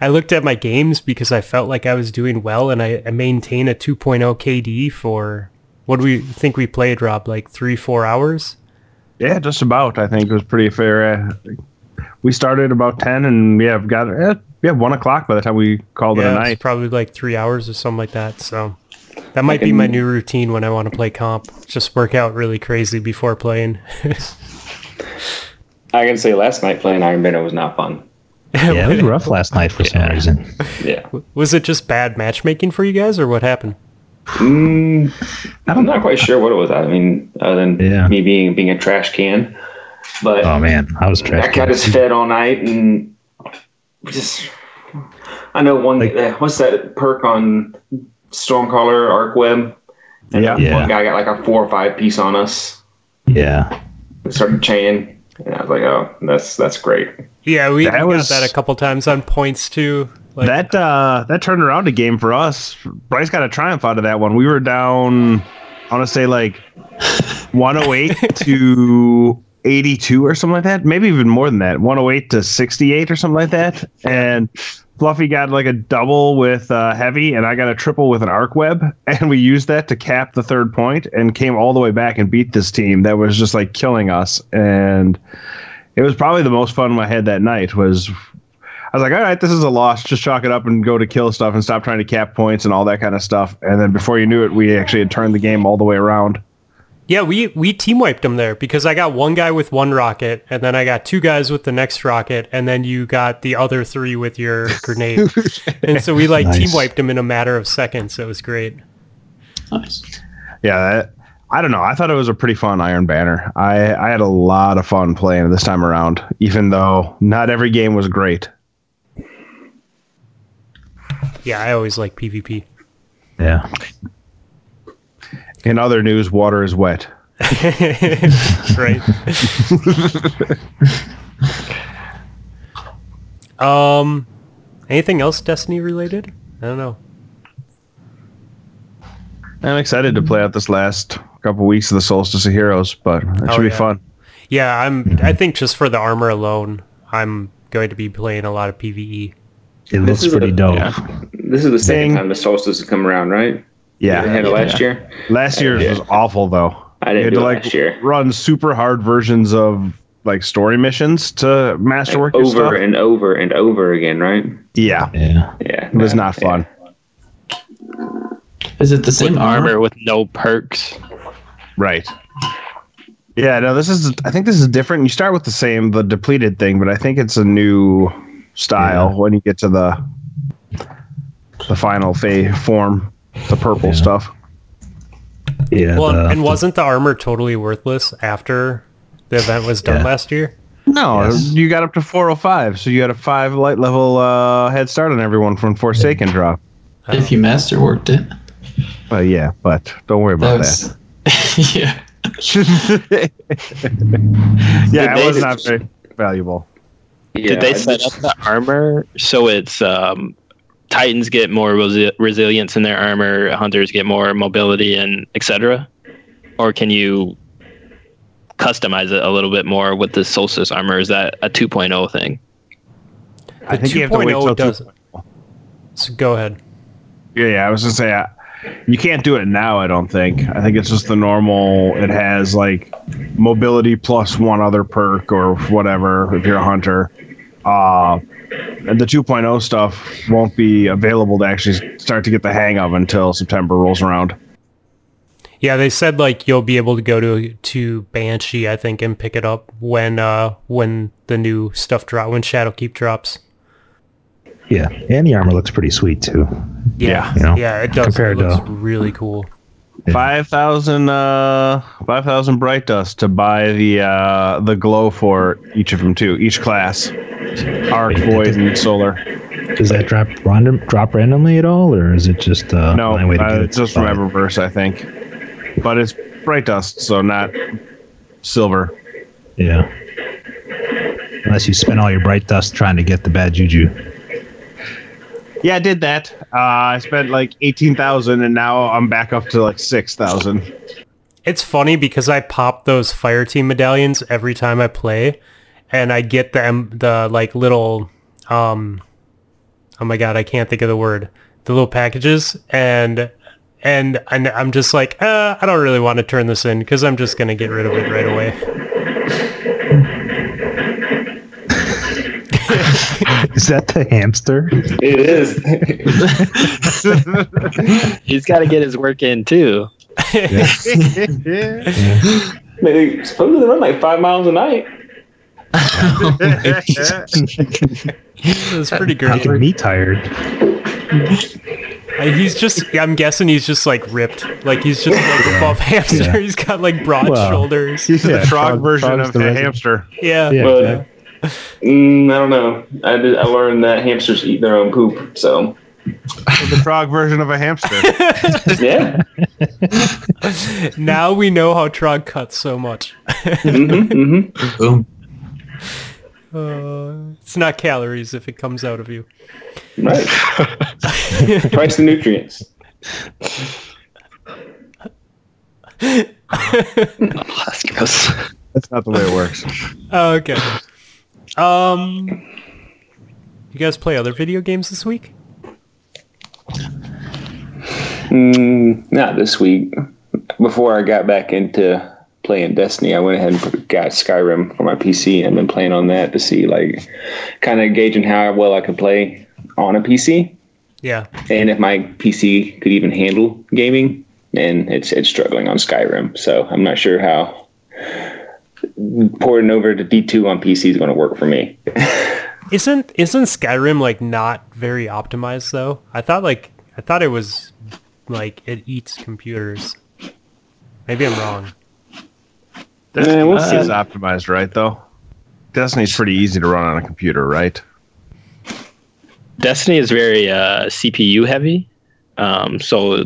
I looked at my games because I felt like I was doing well, and I, I maintain a 2.0 KD for what do we think we played, Rob? Like three, four hours. Yeah, just about. I think it was pretty fair. Uh, we started about ten, and yeah, we got uh, yeah one o'clock by the time we called it a night. it's probably like three hours or something like that. So that might be my new routine when I want to play comp. Just work out really crazy before playing. I can say last night playing Iron Banner was not fun. Yeah, it was rough last night for some Yeah. reason. Yeah. Was it just bad matchmaking for you guys, or what happened? Mm, I'm not quite sure what it was. I mean, other than Yeah. me being being a trash can, but Oh man, I was I trash. got us fed all night and just. I know one. Like- uh, what's that perk on Stormcaller Arc Web? And Yeah. Yeah. one guy got like a four or five piece on us. Yeah, We started chain, and I was like, "Oh, that's that's great." Yeah, we, That we was- got that a couple times on points too. Like, that uh, that turned around a game for us. Bryce got a triumph out of that one. We were down, I want to say like 108 to 82 or something like that. Maybe even more than that. 108 to 68 or something like that. And Fluffy got like a double with uh, heavy, and I got a triple with an arc web, and we used that to cap the third point and came all the way back and beat this team that was just like killing us. And it was probably the most fun I had that night. Was I was like, all right, this is a loss. Just chalk it up and go to kill stuff and stop trying to cap points and all that kind of stuff. And then before you knew it, we actually had turned the game all the way around. Yeah, we we team wiped them there because I got one guy with one rocket, and then I got two guys with the next rocket, and then you got the other three with your grenade, and so we like Nice. team wiped them in a matter of seconds. It was great. Nice. Yeah, that, I don't know. I thought it was a pretty fun Iron Banner. I, I had a lot of fun playing this time around, even though not every game was great. Yeah, I always like PvP. yeah. In other news, water is wet. right. um, anything else Destiny related? I don't know. I'm excited to play out this last couple weeks of the Solstice of Heroes, but it Oh, should be yeah. fun. Yeah, I'm. I think just for the armor alone, I'm going to be playing a lot of. PVE. It looks pretty a- dope. yeah. This is the second Thing. time the solstice has come around, right? Yeah. You had it last year. Last year's was awful though. I didn't had do to like last year. run super hard versions of like story missions to masterwork your over stuff. and over and over again, right? yeah, Yeah. Yeah, it was not fun. Is it the same armor? Armor with no perks. Right. Yeah, no, this is I think this is different. You start with the same the depleted thing, but I think it's a new style Yeah. when you get to the the final fa- form, the purple Yeah. stuff. Yeah. Well, the- and wasn't the armor totally worthless after the event was done Yeah. last year? No, Yes. you got up to 405, so you had a 5 light level uh, head start on everyone from Forsaken drop. If you masterworked it, But yeah, but don't worry that about was that. yeah. yeah, it was not very valuable. Yeah, Did they set up the armor so it's um, Titans get more resi- resilience in their armor, Hunters get more mobility, and etc. Or can you customize it a little bit more with the Solstice armor? Is that a 2.0 thing? I The think you have to wait 2.0 till doesn't. So go ahead. Yeah, yeah. I was gonna say uh, you can't do it now. I don't think. I think it's just the normal. It has like mobility plus one other perk or whatever if you're a hunter. Uh, and the 2.0 stuff won't be available to actually start to get the hang of until September rolls around. Yeah, they said like you'll be able to go to to Banshee, I think, and pick it up when uh when the new stuff drop when Shadowkeep drops. Yeah, and the armor looks pretty sweet too. Yeah, you know, yeah, it does. compared it looks to- really cool. Five thousand, uh, five thousand bright dust to buy the uh, the glow for each of them too. Each class, arc, void, and solar. Does that drop random drop randomly at all, or is it just uh, No, way to uh, it's just from? Eververse, I think. But it's bright dust, so not silver. Yeah. Unless you spend all your bright dust trying to get the bad juju. Yeah, I did that. Uh, I spent like eighteen thousand, and now I'm back up to like six thousand. It's funny because I pop those fire team medallions every time I play, and I get them the like little um oh my god I can't think of the word the little packages and and and I'm just like uh, I don't really want to turn this in because I'm just gonna get rid of it right away. Is that the hamster? It is. He's got to get his work in too. Yeah. They supposedly run like five miles a night. It's pretty great. Making me tired. And he's just I'm guessing he's just like ripped like he's just like a buff hamster. Yeah. He's got like broad Well, shoulders. He's Yeah, the trog frog- version frog's of the a hamster. Yeah. Yeah. But yeah. Mm, I don't know. I, did, I learned that hamsters eat their own poop. So the trog version of a hamster. yeah. Now we know how Trog cuts so much. hmm hmm Boom. Uh, it's not calories if it comes out of you. Right. Twice the nutrients. That's gross. That's not the way it works. Oh, okay. Um, you guys play other video games this week? Mm, not this week. Before I got back into playing Destiny, I went ahead and got Skyrim for my PC. I've been playing on that to see, like, kind of gauging how well I could play on a PC Yeah. and if my PC could even handle gaming. And it's it's struggling on Skyrim, so I'm not sure how porting over to D2 on PC is going to work for me. Isn't isn't Skyrim like not very optimized though? I thought like I thought it was like it eats computers. Maybe I'm wrong. Destiny we'll is optimized, right? Though Destiny's pretty easy to run on a computer, right? Destiny is very uh, CPU heavy, um, so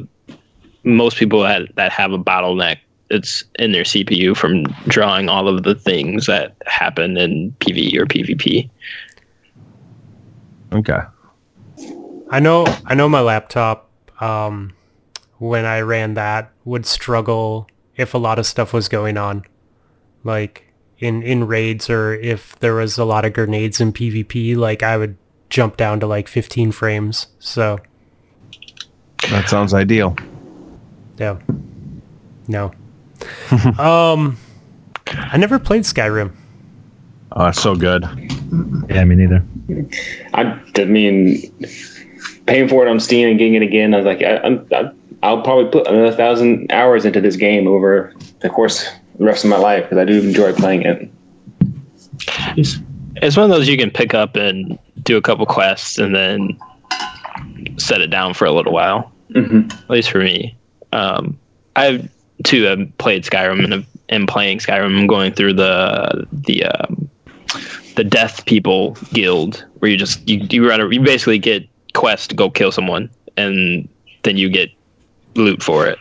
most people that, that have a bottleneck, it's in their CPU from drawing all of the things that happen in PvE or PvP. Okay. I know I know my laptop um when I ran that would struggle if a lot of stuff was going on. Like in in raids or if there was a lot of grenades in PvP, like I would jump down to like 15 frames. So, That sounds ideal. yeah. No. um I never played Skyrim. Oh, it's so good. Yeah, me neither. I, I mean, paying for it on Steam and getting it again, I was like, I, I'm, I, I'll probably put another thousand hours into this game over the course the rest of my life because I do enjoy playing it. It's one of those you can pick up and do a couple quests and then set it down for a little while. hmm At least for me. Um, I too have played Skyrim and have, am playing Skyrim. I'm going through the the um, the Death People Guild, where you just you you, run a, you basically get quests to go kill someone, and then you get loot for it.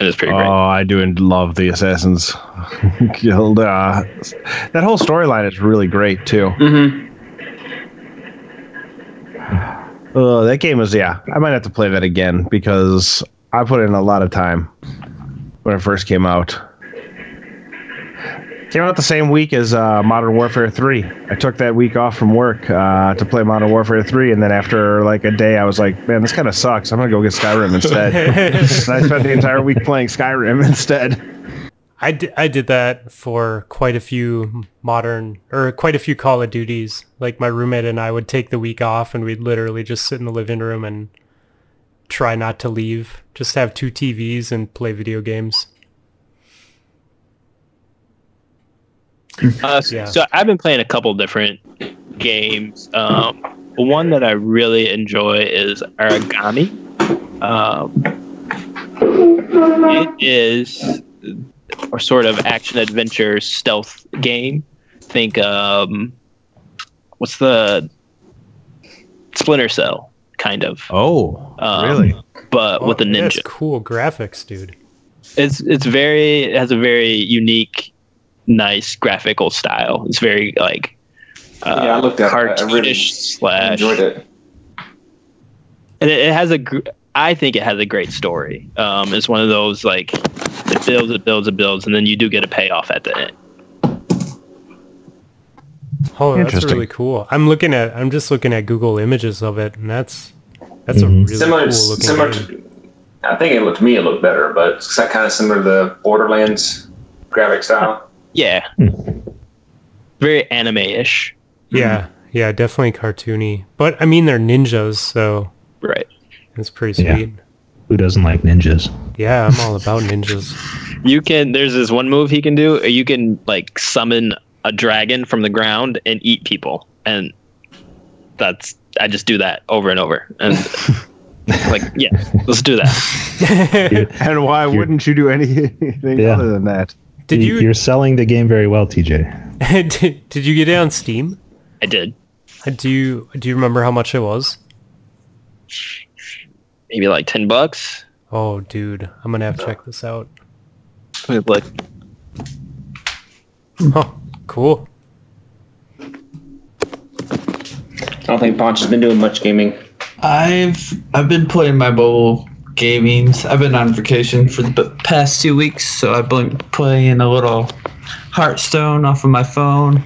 It was pretty Oh, great. Oh, I do love the Assassin's Guild. Uh, that whole storyline is really great too. Mm-hmm. Uh, that game is yeah. I might have to play that again because I put in a lot of time when it first came out. Came out the same week as uh, Modern Warfare 3. I took that week off from work uh, to play Modern Warfare 3, and then after like a day, I was like, "Man, this kind of sucks. I'm gonna go get Skyrim instead." and I spent the entire week playing Skyrim instead. I I did that for quite a few modern or quite a few Call of Duties. Like my roommate and I would take the week off and we'd literally just sit in the living room and try not to leave. Just have two TVs and play video games. Uh, so, Yeah. so I've been playing a couple different games. Um, one that I really enjoy is Aragami. Um, it is a sort of action adventure stealth game. Think um, what's the Splinter Cell kind of, Oh, Um, really? but with a Oh, it ninja. cool graphics, dude. It's it's very it has a very unique, nice graphical style. It's very like uh, Yeah, I looked at it. I really slash Enjoyed it. and it, it has a gr- I think it has a great story. Um, it's one of those like it builds, it builds, it builds, and then you do get a payoff at the end. Oh, that's really cool. I'm looking at I'm just looking at Google images of it and that's that's a Mhm. really similar, cool looking similar game. to. I think it looked to me it looked better, but it's kind of similar to the Borderlands graphic style. Yeah, very anime-ish. Yeah, yeah, definitely cartoony. But I mean they're ninjas, so Right. it's pretty Yeah. sweet. Who doesn't like ninjas? Yeah, I'm all about ninjas. You can. There's this one move he can do. You can like summon a dragon from the ground and eat people, and that's I just do that over and over, and like yeah, let's do that. And why wouldn't you do anything Yeah. other than that? Did you You're selling the game very well, TJ. did, did you get it on Steam? I did Do you do you remember how much it was? maybe like ten bucks. Oh, dude, I'm gonna have to check this out. Let me look. Oh, cool. I don't think Ponch has been doing much gaming. I've I've been playing my mobile gamings. I've been on vacation for the past two weeks, so I've been playing a little Hearthstone off of my phone,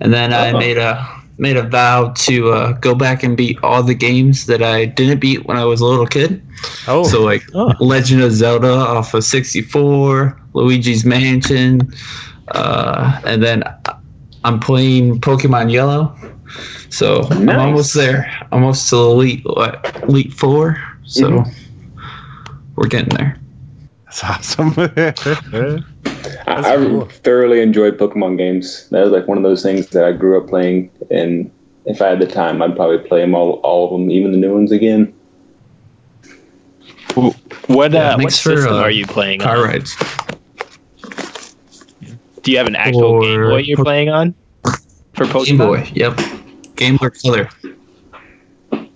and then I Uh-oh. made a made a vow to uh, go back and beat all the games that I didn't beat when I was a little kid. Oh, So like Oh. Legend of Zelda off of 64, Luigi's Mansion, uh, and then I'm playing Pokemon Yellow. So I'm almost there, almost to Elite what, Elite Four. So we're getting there. That's awesome. I, That's I cool. thoroughly enjoyed Pokemon games. That was like one of those things that I grew up playing, and if I had the time, I'd probably play them all, all of them, even the new ones again. What Yeah, uh, what thanks for, system uh, are you playing Car on? rides. Do you have an actual Game Boy you're Po- playing on for Pokemon? Game Boy. Yep. Game Boy Color.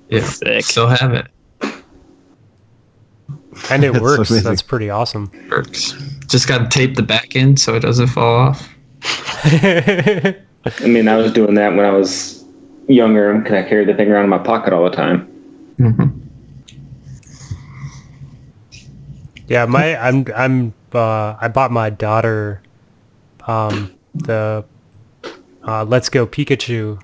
Yeah. Sick. Still have it. and it works. amazing. That's pretty awesome. Works. Just got to tape the back end so it doesn't fall off. I mean, I was doing that when I was younger, because I carried the thing around in my pocket all the time. hmm Yeah, my I'm I'm uh I bought my daughter um the uh Let's Go Pikachu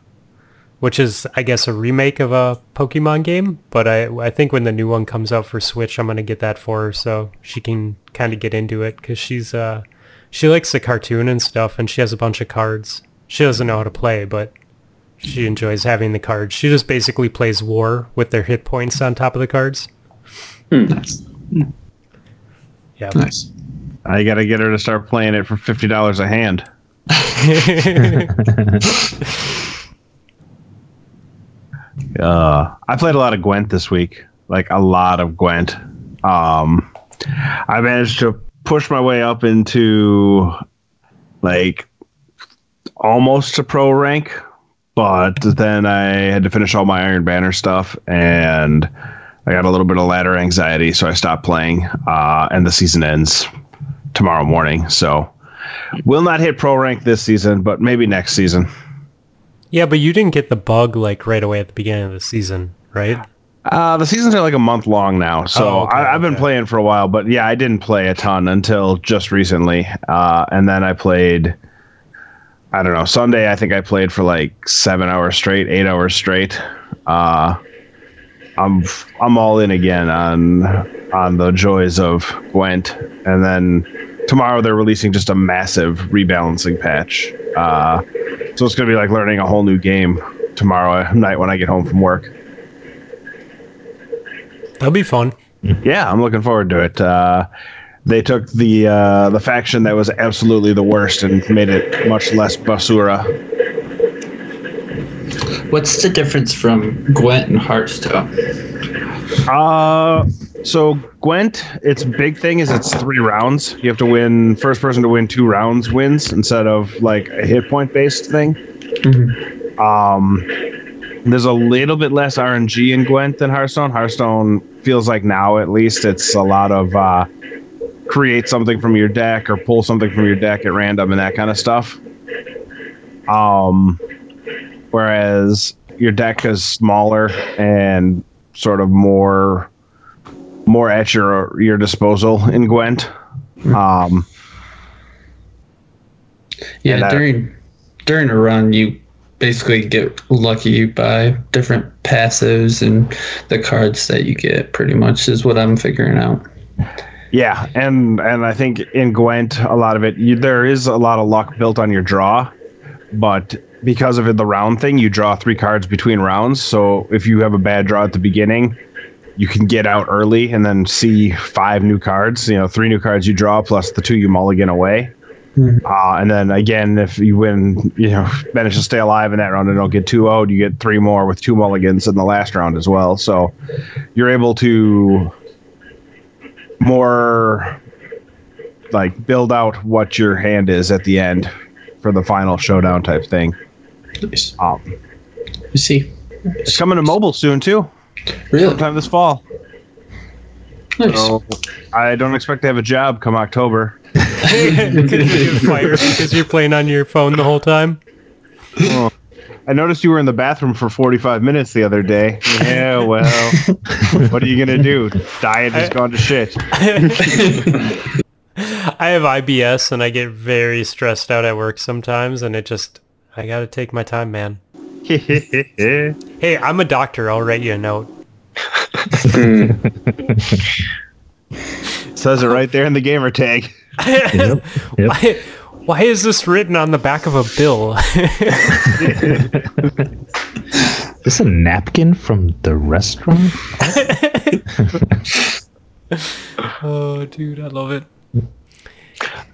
which is I guess a remake of a Pokemon game, but I I think when the new one comes out for Switch, I'm going to get that for her so she can kind of get into it cuz she's uh she likes the cartoon and stuff and she has a bunch of cards. She doesn't know how to play, but she enjoys having the cards. She just basically plays war with their hit points on top of the cards. Nice. Yeah. Nice. I got to get her to start playing it for fifty dollars a hand. Uh, I played a lot of Gwent this week, like a lot of Gwent. Um, I managed to push my way up into like almost to pro rank, but then I had to finish all my Iron Banner stuff, and I got a little bit of ladder anxiety, so I stopped playing. Uh, and the season ends tomorrow morning, so will not hit pro rank this season, but maybe next season. Yeah, but you didn't get the bug like right away at the beginning of the season, right? Uh, the seasons are like a month long now, so Oh, okay, I, I've been playing for a while. But yeah, I didn't play a ton until just recently, uh, and then I played. I don't know. Sunday, I think I played for like seven hours straight, eight hours straight. Uh, I'm I'm all in again on on the joys of Gwent, and then tomorrow they're releasing just a massive rebalancing patch. Uh, so it's gonna be like learning a whole new game tomorrow night when I get home from work. That'll be fun. Yeah, I'm looking forward to it. Uh, they took the uh, the faction that was absolutely the worst and made it much less basura. What's the difference from Gwent and Hearthstone? Uh, so Gwent, its big thing is it's three rounds. You have to win first person to win two rounds wins instead of like a hit point based thing. Um, there's a little bit less RNG in Gwent than Hearthstone. Hearthstone feels like now at least it's a lot of uh, create something from your deck or pull something from your deck at random and that kind of stuff. Um, whereas your deck is smaller and sort of more more at your your disposal in Gwent. Um, Yeah, uh, during during a run, you basically get lucky by different passives and the cards that you get. Pretty much is what I'm figuring out. Yeah, and and I think in Gwent, a lot of it you, there is a lot of luck built on your draw, but because of it, the round thing, you draw three cards between rounds. So if you have a bad draw at the beginning, you can get out early and then see five new cards. You know, three new cards you draw plus the two you mulligan away. Uh, and then again, if you win, you know, manage to stay alive in that round and don't get 2 0, you get three more with two mulligans in the last round as well. So you're able to more like build out what your hand is at the end for the final showdown type thing. Nice. Um, You see, it's coming to mobile soon too, really sometime this fall. nice. So I don't expect to have a job come October. Because you get fired because you're playing on your phone the whole time. Oh, I noticed you were in the bathroom for 45 minutes the other day. Yeah, well, what are you gonna do? Diet has gone to shit. I have IBS and I get very stressed out at work sometimes, and it just I gotta take my time, man. Hey, I'm a doctor. I'll write you a note. Says it right there in the gamer tag. Yep. Yep. Why, why is this written on the back of a bill? Is this a napkin from the restaurant? oh, dude, I love it.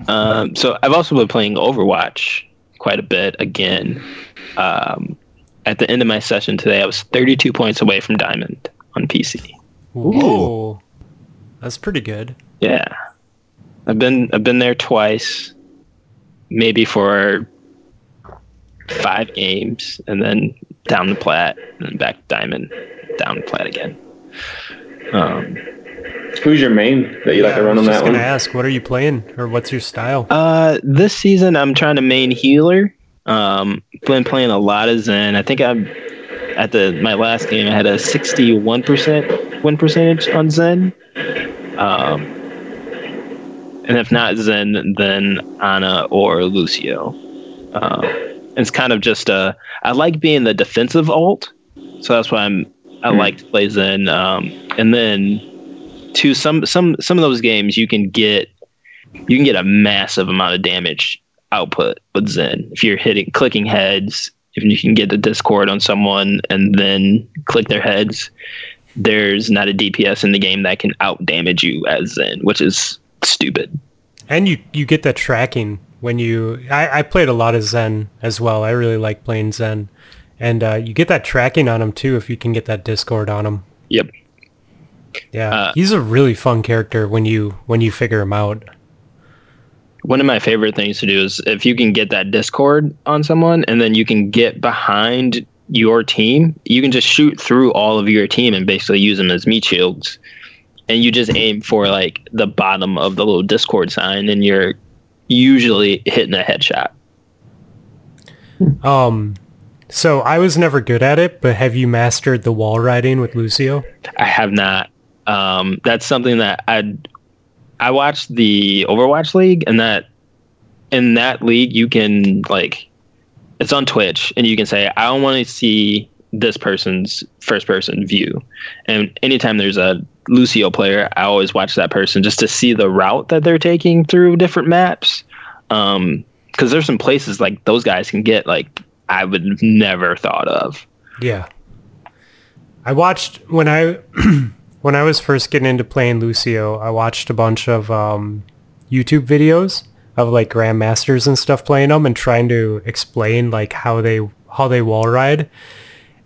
Um, so I've also been playing Overwatch quite a bit again. Um, at the end of my session today, I was 32 points away from Diamond on PC. Ooh, that's pretty good. Yeah, I've been I've been there twice, maybe for five games, and then down the plat, and then back Diamond, down the plat again. Um, Who's your main that you like to I run was on just that gonna ask, what are you playing, or what's your style? Uh, this season I'm trying to main healer. Um, been playing a lot of Zen. I think I'm at the my last game. I had a 61% win percentage on Zen. Um, and if not Zen, then Ana or Lucio. Um, it's kind of just a. I like being the defensive alt, so that's why I'm. I like to play Zen. Um, and then to some some some of those games you can get you can get a massive amount of damage output with Zen if you're hitting clicking heads. If you can get the Discord on someone and then click their heads, there's not a DPS in the game that can out damage you as Zen, which is stupid. And you you get that tracking when you. I, I played a lot of Zen as well. I really like playing Zen, and uh, you get that tracking on them too if you can get that Discord on them. Yep. Yeah, Uh, he's a really fun character when you when you figure him out. One of my favorite things to do is if you can get that Discord on someone and then you can get behind your team, you can just shoot through all of your team and basically use them as meat shields. And you just aim for like the bottom of the little Discord sign, and you're usually hitting a headshot. Um, so I was never good at it, but have you mastered the wall riding with Lucio? I have not. Um, that's something that I I watched the Overwatch League, and that in that league you can like it's on Twitch, and you can say I don't want to see this person's first person view, and anytime there's a Lucio player, I always watch that person just to see the route that they're taking through different maps. Um, because there's some places like those guys can get like I would never thought of. Yeah. I watched when I when I was first getting into playing Lucio, I watched a bunch of um, YouTube videos of like grandmasters and stuff playing them and trying to explain like how they how they wall ride.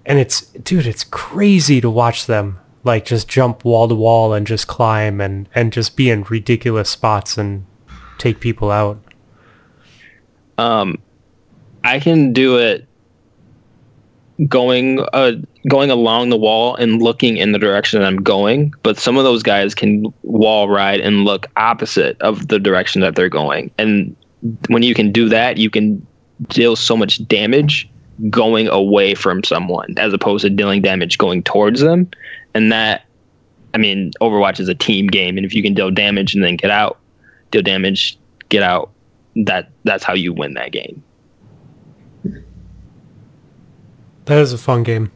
And it's dude, it's crazy to watch them like just jump wall to wall and just climb and and just be in ridiculous spots and take people out. Um, I can do it going uh going along the wall and looking in the direction that I'm going, but some of those guys can wall ride and look opposite of the direction that they're going. And when you can do that, you can deal so much damage going away from someone as opposed to dealing damage going towards them. And that I mean, Overwatch is a team game and if you can deal damage and then get out, deal damage, get out, that that's how you win that game. That is a fun game.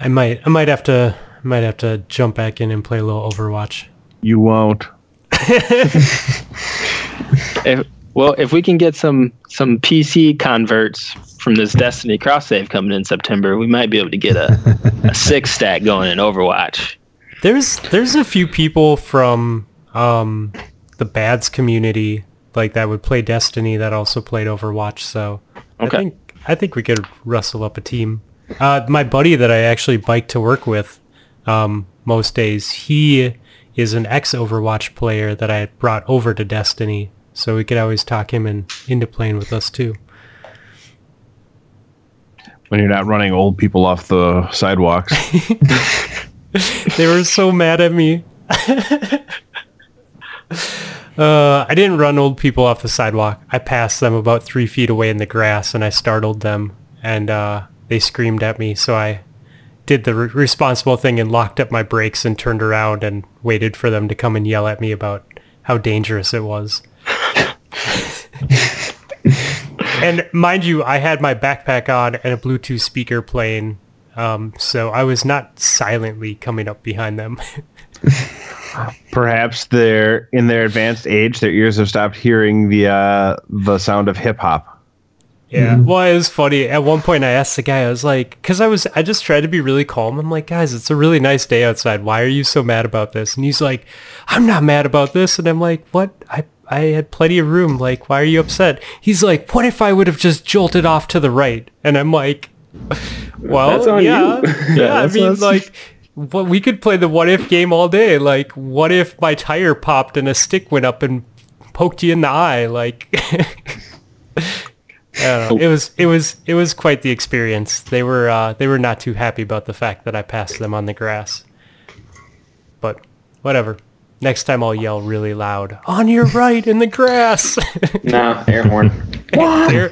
I might I might have to might have to jump back in and play a little Overwatch. You won't. If, well, if we can get some some PC converts from this Destiny cross save coming in September, we might be able to get a, a six stack going in Overwatch. There's there's a few people from um, the Bads community like that would play Destiny that also played Overwatch. So Okay. I think I think we could rustle up a team. Uh, my buddy that I actually bike to work with um, most days, he is an ex Overwatch player that I brought over to Destiny. So we could always talk him in, into playing with us too. When you're not running old people off the sidewalks. they were so mad at me. uh, I didn't run old people off the sidewalk. I passed them about three feet away in the grass, and I startled them, and uh, they screamed at me. So I did the re- responsible thing and locked up my brakes and turned around and waited for them to come and yell at me about how dangerous it was. and mind you, I had my backpack on and a Bluetooth speaker playing, um, so I was not silently coming up behind them. Perhaps they're in their advanced age, their ears have stopped hearing the uh, the sound of hip hop. Yeah. Well, it was funny. At one point, I asked the guy, I was like, because I was, I just tried to be really calm. I'm like, guys, it's a really nice day outside. Why are you so mad about this? And he's like, I'm not mad about this. And I'm like, what? I, I had plenty of room. Like, why are you upset? He's like, what if I would have just jolted off to the right? And I'm like, well, That's on yeah, you. yeah. I that's- mean, that's- like, what we could play the what if game all day. Like, what if my tire popped and a stick went up and poked you in the eye? Like, I know. It was it was it was quite the experience. They were uh, they were not too happy about the fact that I passed them on the grass. But whatever. Next time I'll yell really loud. On your right in the grass. No, air horn. air,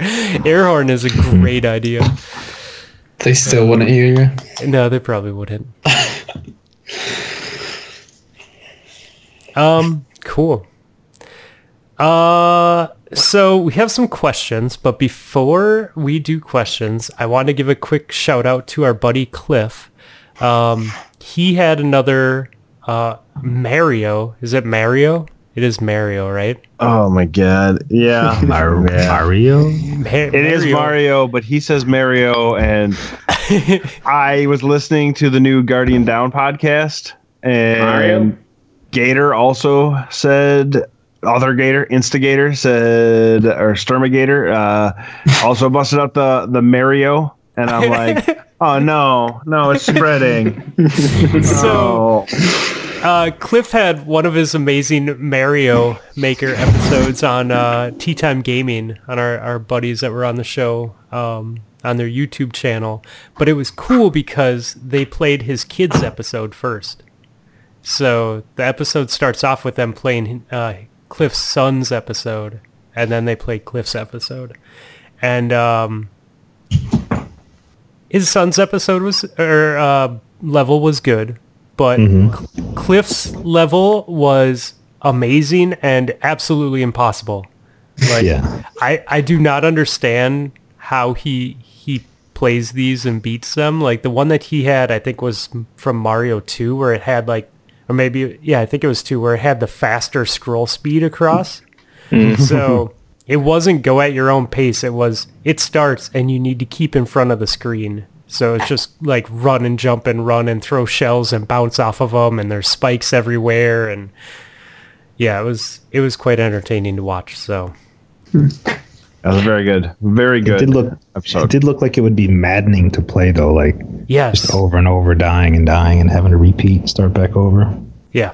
air horn is a great idea. They still wouldn't hear you. No, they probably wouldn't. Um, cool. Uh, so we have some questions, but before we do questions, I want to give a quick shout out to our buddy Cliff. Um, he had another uh Mario. Is it Mario? It is Mario, right? Oh my god. Yeah. Mar- Mario? Ma- It is Mario, but he says Mario, and I was listening to the new Guardian Down podcast, and Mario? Gator also said, other Gator, Instigator said, or Sturmigator, uh, also busted up the the Mario, and I'm like, oh no, no, it's spreading. So Oh. uh, Cliff had one of his amazing Mario Maker episodes on uh, Tea Time Gaming on our, our buddies that were on the show. Um, on their YouTube channel, but it was cool because they played his kids episode first. So the episode starts off with them playing uh, Cliff's son's episode, and then they play Cliff's episode, and um, his son's episode was or uh, level was good, but Cl- Cliff's level was amazing and absolutely impossible. Like Yeah. I I do not understand how he he plays these and beats them. Like the one that he had, I think was from Mario 2 where it had like or maybe yeah, I think it was 2 where it had the faster scroll speed across. Mm-hmm. so it wasn't go at your own pace. It was it starts and you need to keep in front of the screen. So it's just like run and jump and run and throw shells and bounce off of them and there's spikes everywhere and yeah, it was it was quite entertaining to watch. So hmm. That was very good. Very good. It good. did look. It did look like it would be maddening to play though, like yes, just over and over, dying and dying and having to repeat, start back over. yeah,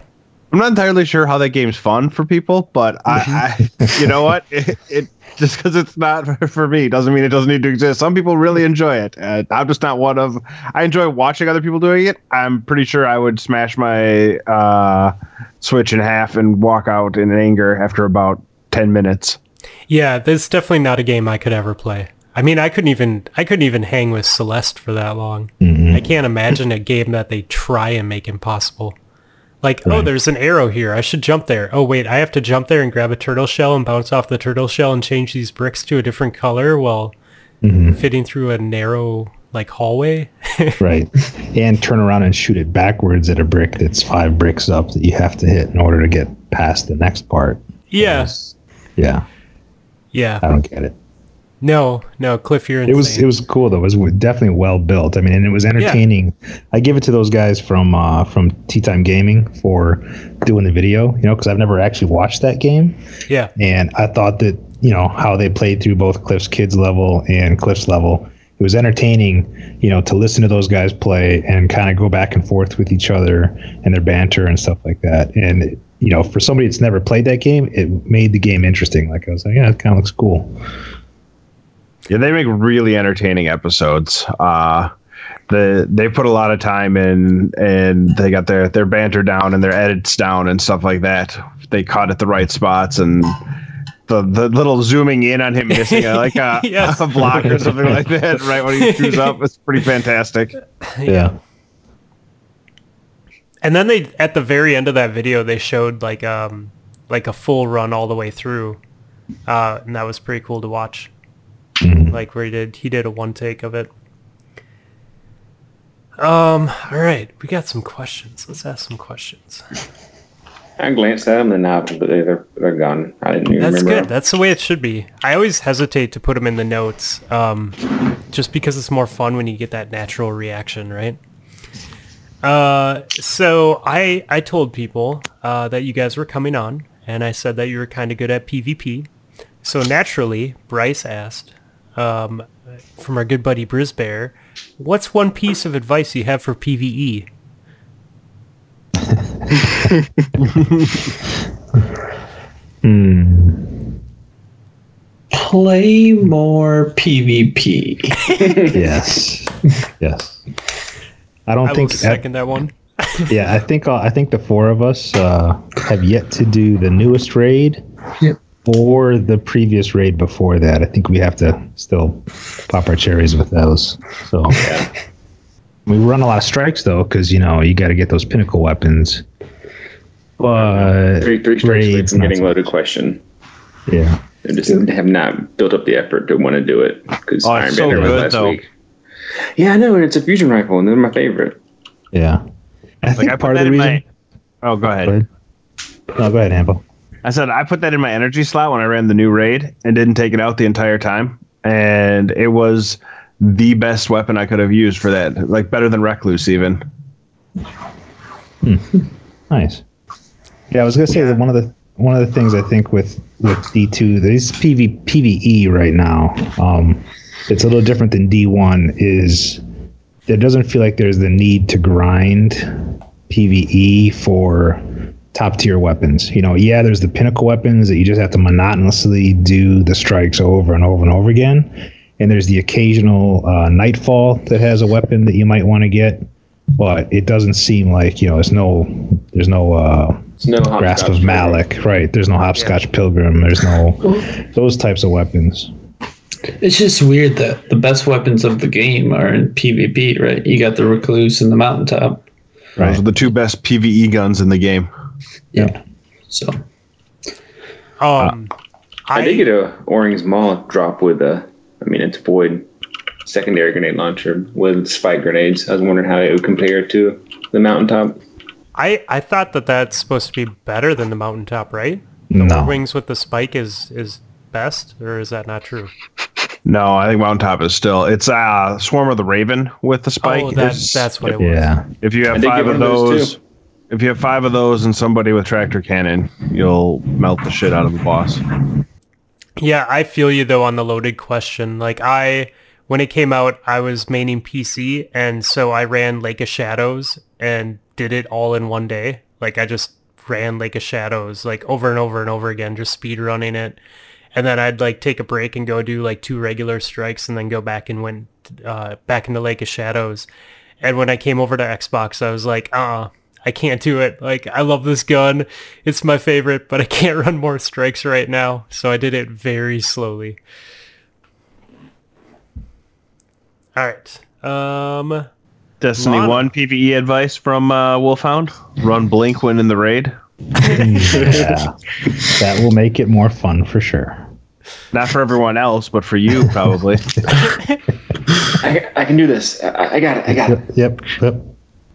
I'm not entirely sure how that game's fun for people, but I, I you know what? It, it just because it's not for me doesn't mean it doesn't need to exist. Some people really enjoy it. Uh, I'm just not one of. I enjoy watching other people doing it. I'm pretty sure I would smash my uh, Switch in half and walk out in anger after about ten minutes. Yeah. This is definitely not a game I could ever play. I mean, I couldn't even I couldn't even hang with Celeste for that long. Mm-hmm. I can't imagine a game that they try and make impossible. Like, oh, there's an arrow here. I should jump there. Oh, wait, I have to jump there and grab a turtle shell and bounce off the turtle shell and change these bricks to a different color while mm-hmm. fitting through a narrow like hallway. Right. and turn around and shoot it backwards at a brick that's five bricks up that you have to hit in order to get past the next part. yeah, Yeah, yeah. I don't get it. No, no, Cliff, you're insane. It was it was cool though. It was definitely well built. I mean, and it was entertaining. I give it to those guys from uh, from Tea Time Gaming for doing the video. You know, because I've never actually watched that game, yeah, and I thought that you know how they played through both Cliff's kids level and Cliff's level. It was entertaining, you know, to listen to those guys play and kind of go back and forth with each other and their banter and stuff like that. And you know, for somebody that's never played that game, it made the game interesting. Like I was like, yeah, it kind of looks cool. Yeah, they make really entertaining episodes. Uh the they put a lot of time in and they got their their banter down and their edits down and stuff like that. They caught at the right spots and the the little zooming in on him missing a, like a, Yes. a block or something like that right when he screws up. It's pretty fantastic. Yeah. And then they at the very end of that video they showed like um like a full run all the way through. Uh and that was pretty cool to watch. Like where he did he did a one take of it. Um all right, we got some questions. Let's ask some questions. I glanced at them and now they're they're gone. I didn't even That's remember. good. them. That's the way it should be. I always hesitate to put them in the notes, um, just because it's more fun when you get that natural reaction, right? Uh, so I I told people uh, that you guys were coming on, and I said that you were kind of good at PvP. So naturally, Bryce asked, um, from our good buddy Brisbear, what's one piece of advice you have for E?" PVE? Play more PvP. yes. yes. I don't I will think. second that one. yeah, I think. Uh, I think the four of us uh, have yet to do the newest raid. Yep. Or the previous raid before that. I think we have to still pop our cherries with those. So we run a lot of strikes though, because you know you got to get those pinnacle weapons. But Three three strikes away raids, from not getting loaded question. Yeah. I just have not built up the effort to want to do it because Oh, Iron it's so Banner was good, last though. week. Yeah, I know, and it's a fusion rifle, and they're my favorite. Yeah. I think Like I part of the reason. my Oh, go ahead. Go ahead. No, go ahead, Amble. I said I put that in my energy slot when I ran the new raid and didn't take it out the entire time. And it was the best weapon I could have used for that. Like better than Recluse even. Nice. Yeah, I was gonna say that one of the one of the things I think with with D two, this PV PVE right now, um, it's a little different than D one. Is there doesn't feel like there's the need to grind PVE for top tier weapons. You know, yeah, there's the pinnacle weapons that you just have to monotonously do the strikes over and over and over again. and there's the occasional uh, Nightfall that has a weapon that you might want to get. But it doesn't seem like you know. There's no. There's no. Uh, It's no Grasp of Malok, right? There's no hopscotch pilgrim. There's no those types of weapons. It's just weird that the best weapons of the game are in PvP, right? You got the recluse and the mountaintop. Right. Those are the two best PVE guns in the game. Yeah. So Um, uh, I, did get a Orewing's Maul drop with a, I mean, it's void secondary grenade launcher with spike grenades. I was wondering how it would compare to the mountaintop. I I thought that that's supposed to be better than the mountaintop, right? No. Wings with the spike is is best, or is that not true? No, I think Mountaintop is still. It's uh, Swarm of the Raven with the spike. oh, that's that's what it was. Yeah. If you have five of those, those, if you have five of those and somebody with tractor cannon, you'll melt the shit out of the boss. Yeah, I feel you though on the loaded question. Like I, when it came out, I was maining PC, and so I ran Lake of Shadows and did it all in one day. Like I just ran Lake of Shadows like over and over and over again, just speed running it. And then I'd like take a break and go do like two regular strikes, and then go back and went uh, back into Lake of Shadows. And when I came over to Xbox, I was like, uh, I can't do it. Like, I love this gun. It's my favorite, but I can't run more strikes right now. So I did it very slowly. All right. Um, Destiny Lana. 1 PvE advice from uh, Wolfhound Run Blink when in the raid. Yeah. That will make it more fun for sure. Not for everyone else, but for you, probably. I, I can do this. I, I got it. I got it. Yep. Yep. yep.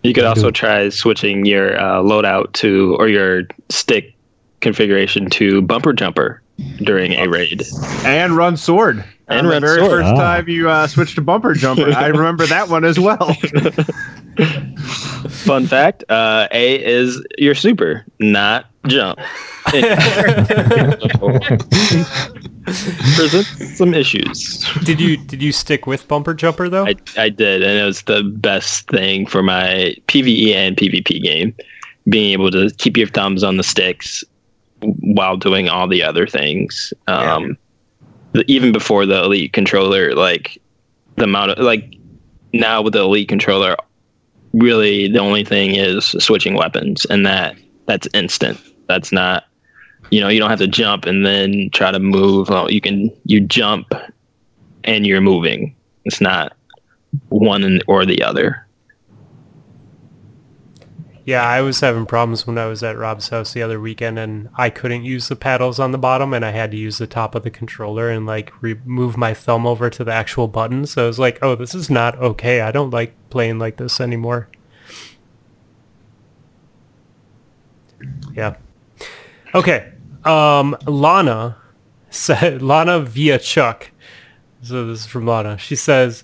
You could also try switching your uh, loadout to or your stick configuration to bumper jumper during a raid. and Run Sword. And Uh, Run the very Sword. first Ah. time you uh, switched to Bumper Jumper. I remember that one as well. Fun fact: uh, A is your super, not jump. Presents some issues. did you did you stick with bumper jumper though? I, I did, and it was the best thing for my PVE and PvP game. Being able to keep your thumbs on the sticks while doing all the other things. Um, the, even before the elite controller, like the amount of like now with the elite controller, really the only thing is switching weapons, and that that's instant. That's not. You know, you don't have to jump and then try to move. Well, you can you jump and you're moving. It's not one or the other. Yeah, I was having problems when I was at Rob's house the other weekend, and I couldn't use the paddles on the bottom, and I had to use the top of the controller and like remove my thumb over to the actual button. So I was like, "Oh, this is not okay. I don't like playing like this anymore." Yeah. Okay. Um, Lana said Lana via Chuck. So this is from Lana. She says,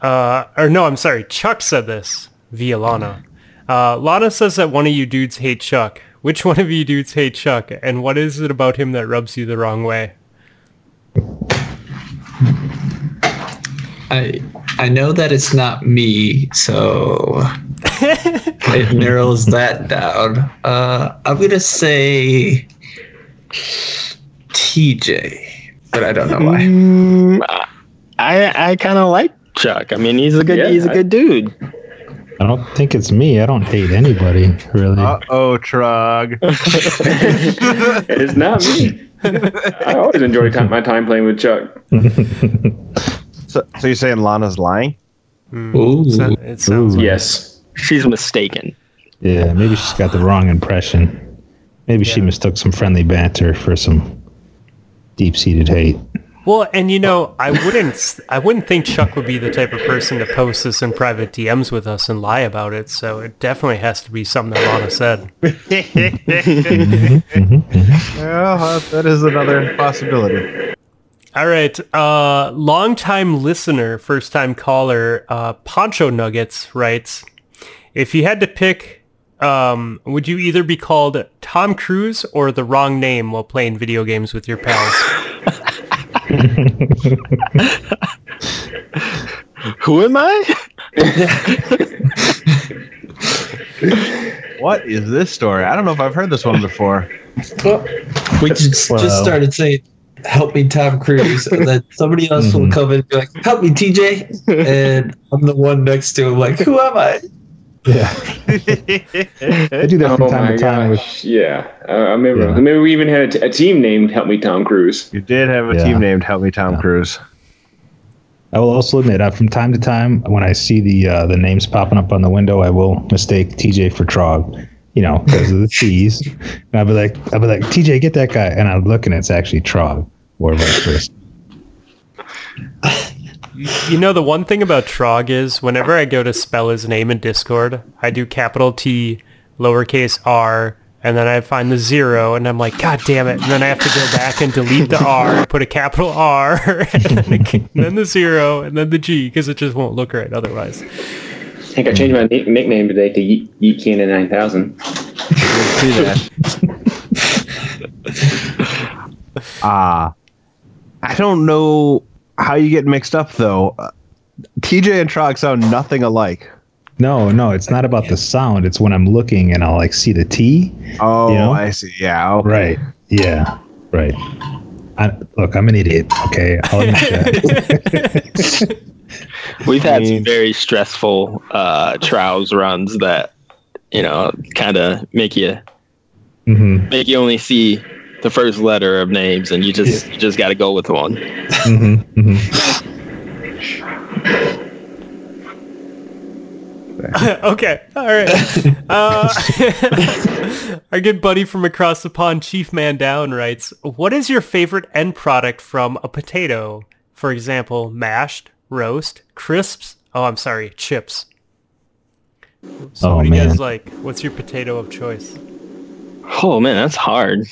uh, or no, I'm sorry. Chuck said this via Lana. Uh, Lana says that one of you dudes hate Chuck. Which one of you dudes hate Chuck? And what is it about him that rubs you the wrong way? I I know that it's not me, so it narrows that down. Uh, I'm gonna say TJ, but I don't know why. Mm, I I kind of like Chuck. I mean, he's a good Yeah, he's a I- good dude. I don't think it's me. I don't hate anybody really. Uh oh, Trog. it's not me. I always enjoy time, my time playing with Chuck. So, so you're saying Lana's lying? Hmm, Ooh. so- it sounds Ooh. like Yes. She's mistaken. yeah, maybe she's got the wrong impression. Maybe she mistook some friendly banter for some deep-seated hate. Well, and you know, I wouldn't, I wouldn't think Chuck would be the type of person to post this in private DMs with us and lie about it. So it definitely has to be something that Lana said. Mm-hmm, mm-hmm, mm-hmm. Well, that is another possibility. All right, uh, longtime listener, first time caller, uh, Poncho Nuggets writes, if you had to pick, um, would you either be called Tom Cruise or the wrong name while playing video games with your pals? Who am I? What is this story? I don't know if I've heard this one before. We just, just started saying help me Tom Cruise, and then somebody else will Mhm. come in and be like, help me TJ, and I'm the one next to him like, who am I? Yeah, I do that from oh time to time with gosh! Yeah, I I remember. Yeah. I remember we even had a, t- a team named "Help Me Tom Cruise." You did have a Yeah. team named Help Me Tom Yeah. Cruise. I will also admit, uh, from time to time, when I see the uh, the names popping up on the window, I will mistake TJ for Trog, you know, because of the T's. And I'll be like, I'll be like, TJ, get that guy, and I'm looking, it's actually Trog, or vice versa. You know, the one thing about Trog is whenever I go to spell his name in Discord, I do capital T, lowercase r, and then I find the zero, and I'm like, God damn it. And then I have to go back and delete the R, put a capital R, and then, a- and then the zero, and then the G, because it just won't look right otherwise. I think I changed my nick- nickname today to Yeet, Yeet Cannon Nine Thousand. See that? Ah, I don't know how you get mixed up though. Uh, TJ and Trog sound nothing alike. No, no, it's not about the sound. It's when I'm looking and I'll like see the T. Oh, You know? I see. Yeah. okay. Right. Yeah. Right. I, look, I'm an idiot. Okay. I'll admit that. We've had I mean- some very stressful uh, trials runs that you know kind of make you hmm make you only see the first letter of names, and you just you just got to go with one. hmm hmm okay, all right. Uh, our good buddy from across the pond, Chief Man Down, writes, "What is your favorite end product from a potato? For example, mashed, roast, crisps. Oh, I'm sorry, chips. So Oh, what do you guys like? What's your potato of choice? Oh man, that's hard.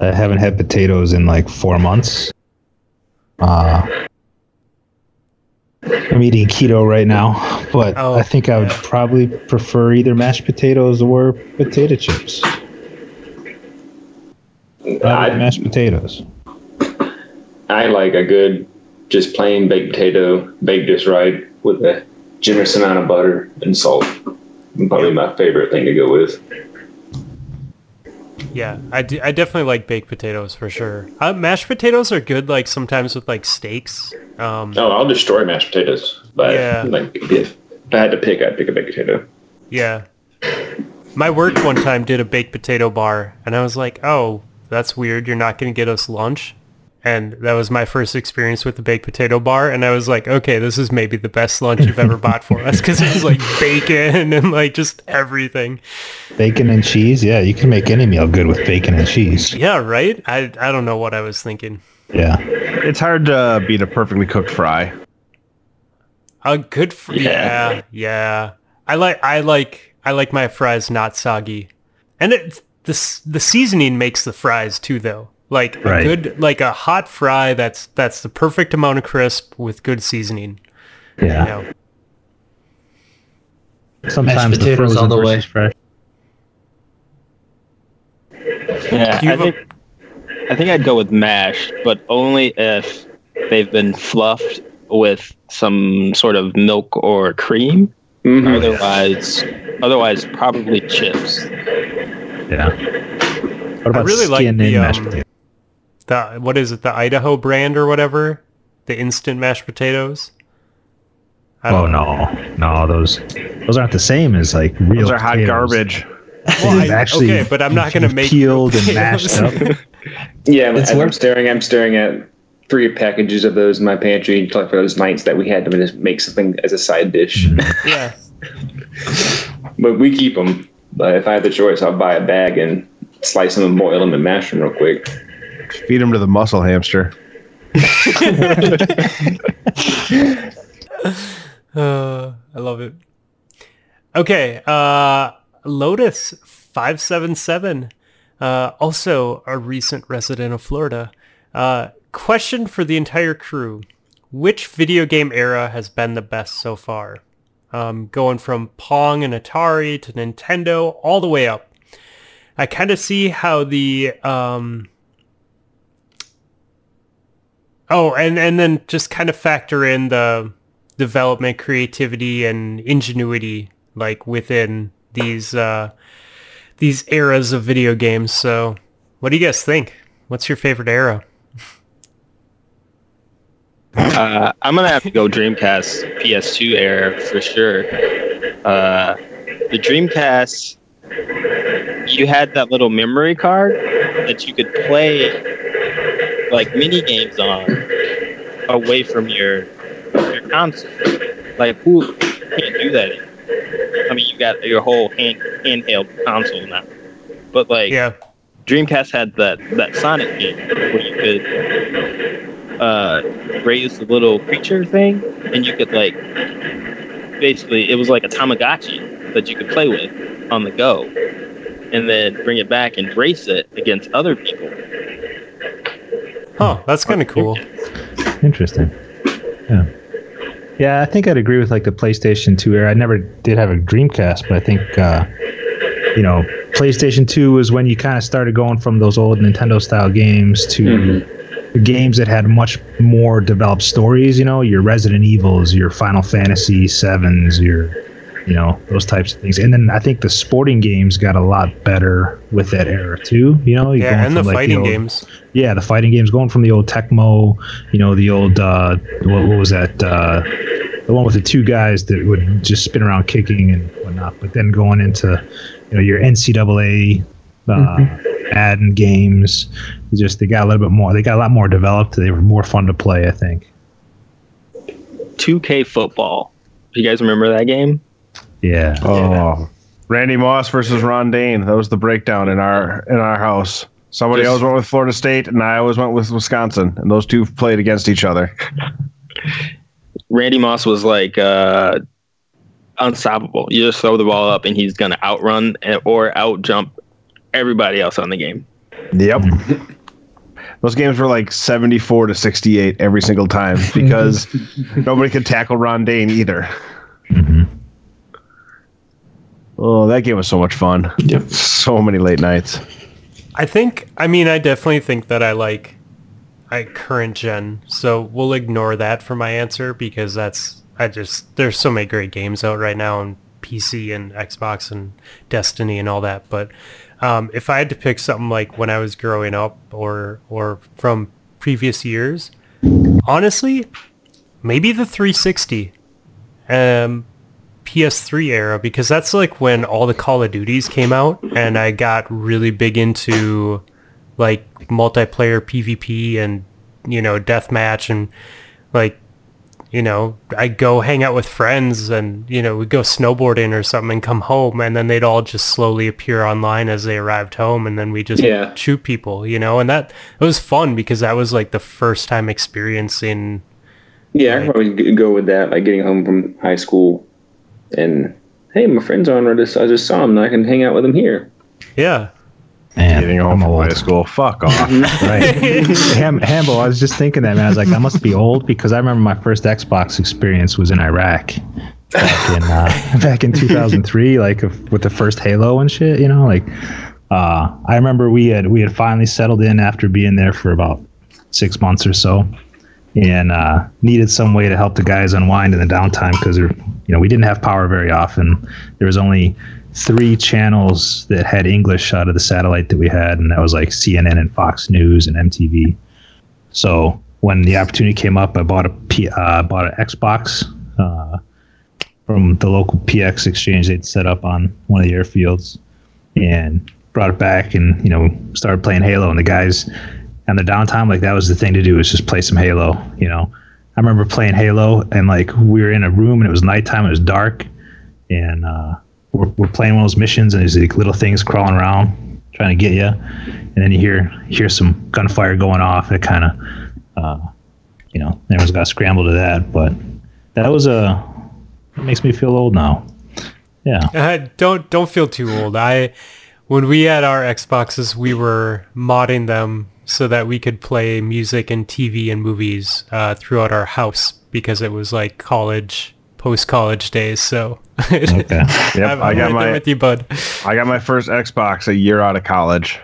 I haven't had potatoes in like four months. Uh, I'm eating keto right now, but Oh, I think I would yeah. probably prefer either mashed potatoes or potato chips. I like I, mashed potatoes. I like a good, just plain baked potato, baked just right with a generous amount of butter and salt. Probably my favorite thing to go with. Yeah, I, do, I definitely like baked potatoes for sure. Uh, mashed potatoes are good, like sometimes with like steaks. Um, Oh, I'll destroy mashed potatoes. But Yeah. like, if I had to pick, I'd pick a baked potato. Yeah. My work one time did a baked potato bar, and I was like, oh, that's weird. You're not going to get us lunch. And that was my first experience with the baked potato bar. And I was like, okay, this is maybe the best lunch you've ever bought for us because it was like bacon and like just everything. Bacon and cheese. Yeah, you can make any meal good with bacon and cheese. Yeah, right? I, I don't know what I was thinking. Yeah. It's hard to uh, beat a perfectly cooked fry. A good, fr- Yeah. yeah, yeah. I like, I like, I like my fries not soggy, and it the the seasoning makes the fries too, though. Like a good, like a hot fry that's that's the perfect amount of crisp with good seasoning. You Yeah. know? Sometimes the potatoes frozen all the way. fresh. Yeah, Do you I think I think I'd go with mash, but only if they've been fluffed with some sort of milk or cream. Mhm. Otherwise, otherwise probably chips. Yeah. What about really like the, and mashed um, potatoes? The what is it? The Idaho brand or whatever? The instant mashed potatoes. I Oh don't know. no, no, those those aren't the same as like real. Those are hot garbage. Well, I- actually okay, but I'm not gonna make peeled and mashed up. potatoes. Yeah, It's as I'm staring, I'm staring at three packages of those in my pantry like for those nights that we had to just make something as a side dish. Mm-hmm. yeah. But we keep them. But if I had the choice, I'll buy a bag and slice them and boil them and mash them real quick. Feed him to the muscle hamster. Uh, I love it. Okay, uh, Lotus five seven seven, uh, also a recent resident of Florida. Uh, question for the entire crew: Which video game era has been the best so far? Um, going from Pong and Atari to Nintendo, all the way up. I kind of see how the um, Oh, and and then just kind of factor in the development, creativity, and ingenuity like within these uh, these eras of video games. So What do you guys think? What's your favorite era? Uh, I'm gonna have to go Dreamcast PS2 era for sure. Uh, the Dreamcast, you had that little memory card that you could play like mini games on away from your your console. Like who can't do that? anymore? I mean, you got your whole hand handheld console now, but like Yeah. Dreamcast had that that Sonic game where you could uh, raise the little creature thing, and you could like basically it was like a Tamagotchi that you could play with on the go, and then bring it back and race it against other people. Huh, that's kind of cool. Interesting. Yeah. Yeah, I think I'd agree with like the PlayStation 2 era. I never did have a Dreamcast, but I think uh, you know, PlayStation 2 was when you kind of started going from those old Nintendo style games to the games that had much more developed stories, you know, your Resident Evils, your Final Fantasy 7s, your you know, those types of things. And then I think the sporting games got a lot better with that era too, you know, you're Yeah, and the like, fighting old- games. yeah, the fighting games going from the old Tecmo, you know, the old uh, what, what was that? Uh, the one with the two guys that would just spin around kicking and whatnot. But then going into you know your NCAA uh, Madden games, you just they got a little bit more. They got a lot more developed. They were more fun to play. I think. 2K football. Do you guys remember that game? Yeah. Oh, Randy Moss versus Ron Dayne. That was the breakdown in our in our house. Somebody Just- always went with Florida State, and I always went with Wisconsin, and those two played against each other. Randy Moss was like uh, unstoppable. You just throw the ball up, and he's gonna outrun and- or outjump everybody else on the game. Yep. Those games were like 74 to 68 every single time because nobody could tackle Ron Dayne either. Mhm. Oh, that game was so much fun. Yep. So many late nights. I think, I mean, I definitely think that I like I current gen. So we'll ignore that for my answer because that's, I just, there's so many great games out right now on PC and Xbox and Destiny and all that. But um, if I had to pick something like when I was growing up or, or from previous years, honestly, maybe the 360. Um, PS3 era because that's like when all the Call of Duties came out and I got really big into like multiplayer PvP and you know deathmatch and like you know I go hang out with friends and you know we go snowboarding or something and come home and then they'd all just slowly appear online as they arrived home and then we just Yeah. shoot people you know and that it was fun because that was like the first time experiencing Yeah, I could probably go with that. Like getting home from high school, and hey, my friends are on Reddit. I just saw them. and I can hang out with them here. yeah Man, Getting home I'm from old. high school. Fuck off. Right. Ham, Hambo, I was just thinking that, man. I was like, I must be old because I remember my first Xbox experience was in Iraq back in uh, back in 2003, like with the first Halo and shit. You know, like uh, I remember we had we had finally settled in after being there for about six months or so, and uh, needed some way to help the guys unwind in the downtime because you know we didn't have power very often. There was only three channels that had English out of the satellite that we had, and that was like CNN and Fox News and MTV. So when the opportunity came up, I bought a P, uh, bought an Xbox uh, from the local PX exchange they'd set up on one of the airfields, and brought it back, and you know started playing Halo. And the guys on the downtime, like that was the thing to do, was just play some Halo. You know, I remember playing Halo, and like we were in a room, and it was nighttime, it was dark, and uh, we're, we're playing one of those missions, and there's like little things crawling around trying to get you, and then you hear hear some gunfire going off. It kind of, uh, you know, everyone's got to scramble to that. But that was a it makes me feel old now. Yeah, Uh, don't don't feel too old. I when we had our Xboxes, we were modding them so that we could play music and TV and movies uh, throughout our house because it was like college, post college days. So okay, Yep, I'm, I I'm got right there my with you, bud. I got my first Xbox a year out of college.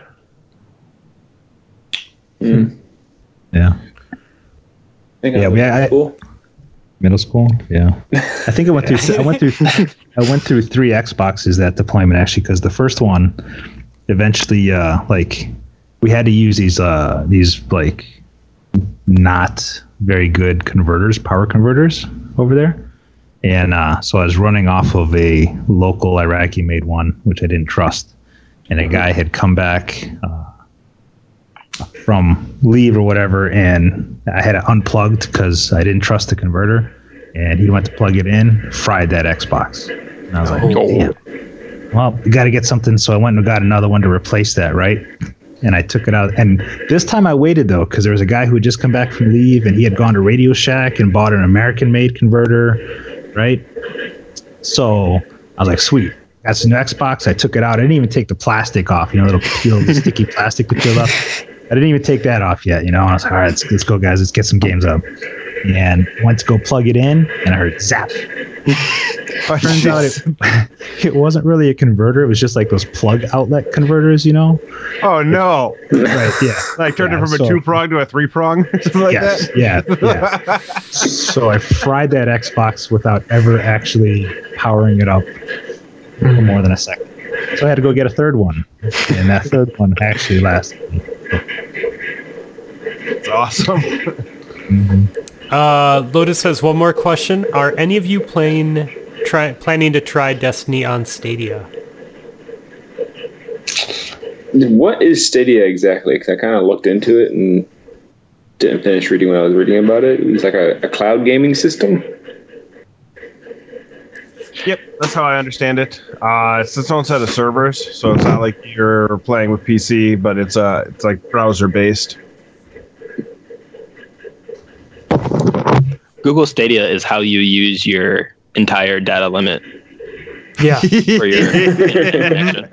yeah. Yeah, we- I- cool. Middle school, yeah. I think I went through. I went through. I went through three Xboxes that deployment actually, because the first one, eventually, uh, like, we had to use these uh these like not very good converters, power converters over there. And uh, so I was running off of a local Iraqi made one, which I didn't trust. And a guy had come back uh, from leave or whatever, and I had it unplugged because I didn't trust the converter. And he went to plug it in, fried that Xbox. And I was like, damn. Well, you got to get something. So I went and got another one to replace that, right? And I took it out. And this time I waited though, because there was a guy who had just come back from leave, and he had gone to Radio Shack and bought an American-made converter, right? So I was like, sweet. That's new Xbox. I took it out. I didn't even take the plastic off. You know, it'll peel, the sticky plastic to peel up. I didn't even take that off yet. You know, I was like, all right, let's, let's go, guys. Let's get some games up. And went to go plug it in, and I heard zap. Turns out it, it wasn't really a converter. It was just like those plug outlet converters, you know? Oh no! Right? Yeah. Like turned Yeah, it from a two prong to a three prong, something like yes, that. yeah, yeah. so I fried that Xbox without ever actually powering it up for more than a second. So I had to go get a third one, and that third one actually lasted. It's awesome. Mm-hmm. Uh, Lotus has one more question. Are any of you playing, try, planning to try Destiny on Stadia? What is Stadia exactly? Because I kind of looked into it and didn't finish reading what I was reading about it. It's like a, a cloud gaming system. Yep, that's how I understand it. Uh, it's its own set of servers, so it's not like you're playing with PC, but it's uh, it's like browser based. Google Stadia is how you use your entire data limit Yeah. for your internet connection.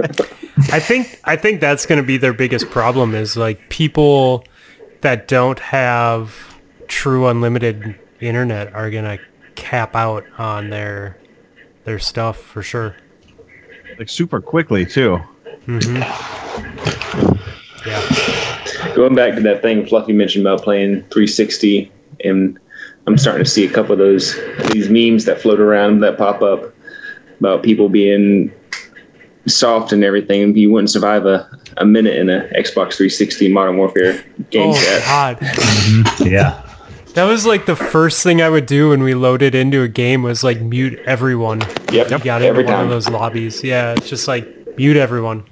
I think I think that's going to be their biggest problem is like people that don't have true unlimited internet are going to cap out on their their stuff for sure. like super quickly too. hmm Yeah. Going back to that thing Fluffy mentioned about playing 360, and I'm starting to see a couple of those these memes that float around that pop up about people being soft and everything. You wouldn't survive a, a minute in a Xbox 360 Modern Warfare game Oh set. god. Mm-hmm. Yeah, That was like the first thing I would do when we loaded into a game was like mute everyone. Yep, You got into every one of time. those lobbies. Yeah, it's just like mute everyone.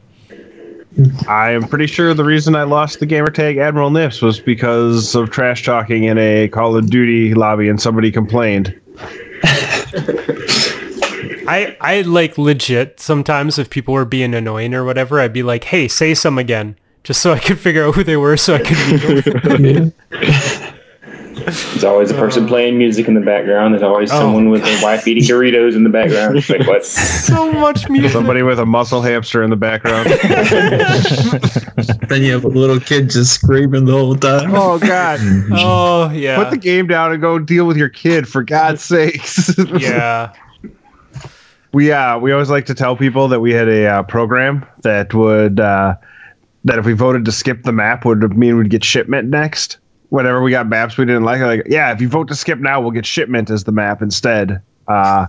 I am pretty sure the reason I lost the gamertag Admiral Nips was because of trash talking in a Call of Duty lobby, and somebody complained. I I like legit sometimes if people were being annoying or whatever, I'd be like, "Hey, say some again." Just so I could figure out who they were so I could mute them. There's always a person playing music in the background. There's always Oh, someone with their wife eating Doritos in the background. It's like what? so much music. Somebody with a muscle hamster in the background. Then you have a little kid just screaming the whole time. oh God! Oh yeah. Put the game down and go deal with your kid, for God's sakes. yeah. we uh we always like to tell people that we had a uh, program that would uh that if we voted to skip the map would mean we'd get shipment next whenever we got maps we didn't like like yeah if you vote to skip now we'll get shipment as the map instead uh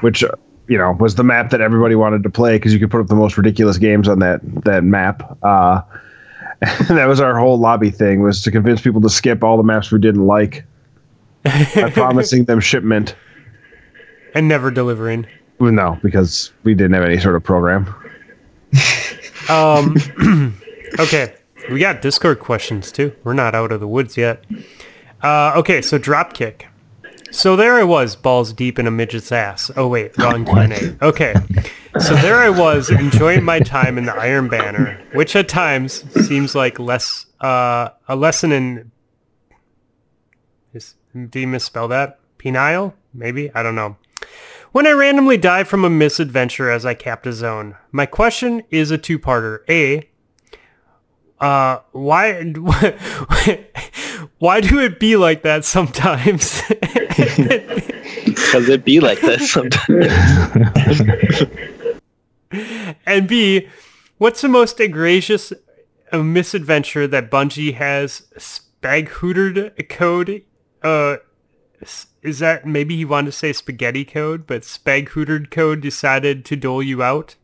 which you know was the map that everybody wanted to play because you could put up the most ridiculous games on that that map uh and that was our whole lobby thing was to convince people to skip all the maps we didn't like by promising them shipment And never delivering. well, no because we didn't have any sort of program Um Okay. We got Discord questions too. We're not out of the woods yet. Uh okay, so dropkick. So there I was, balls deep in a midget's ass. Oh wait, wrong Q&A. Okay. So there I was, enjoying my time in the Iron Banner, which at times seems like less uh, a lesson in. Is, did you misspell that? Penile? Maybe I don't know. When I randomly died from a misadventure as I capped a zone, my question is a two-parter. A, uh, why, why do it be like that sometimes? Because it be like this sometimes. And B, what's the most egregious uh, misadventure that Bungie has spaghootered code? Uh, is that maybe he wanted to say spaghetti code, but spaghootered code decided to dole you out?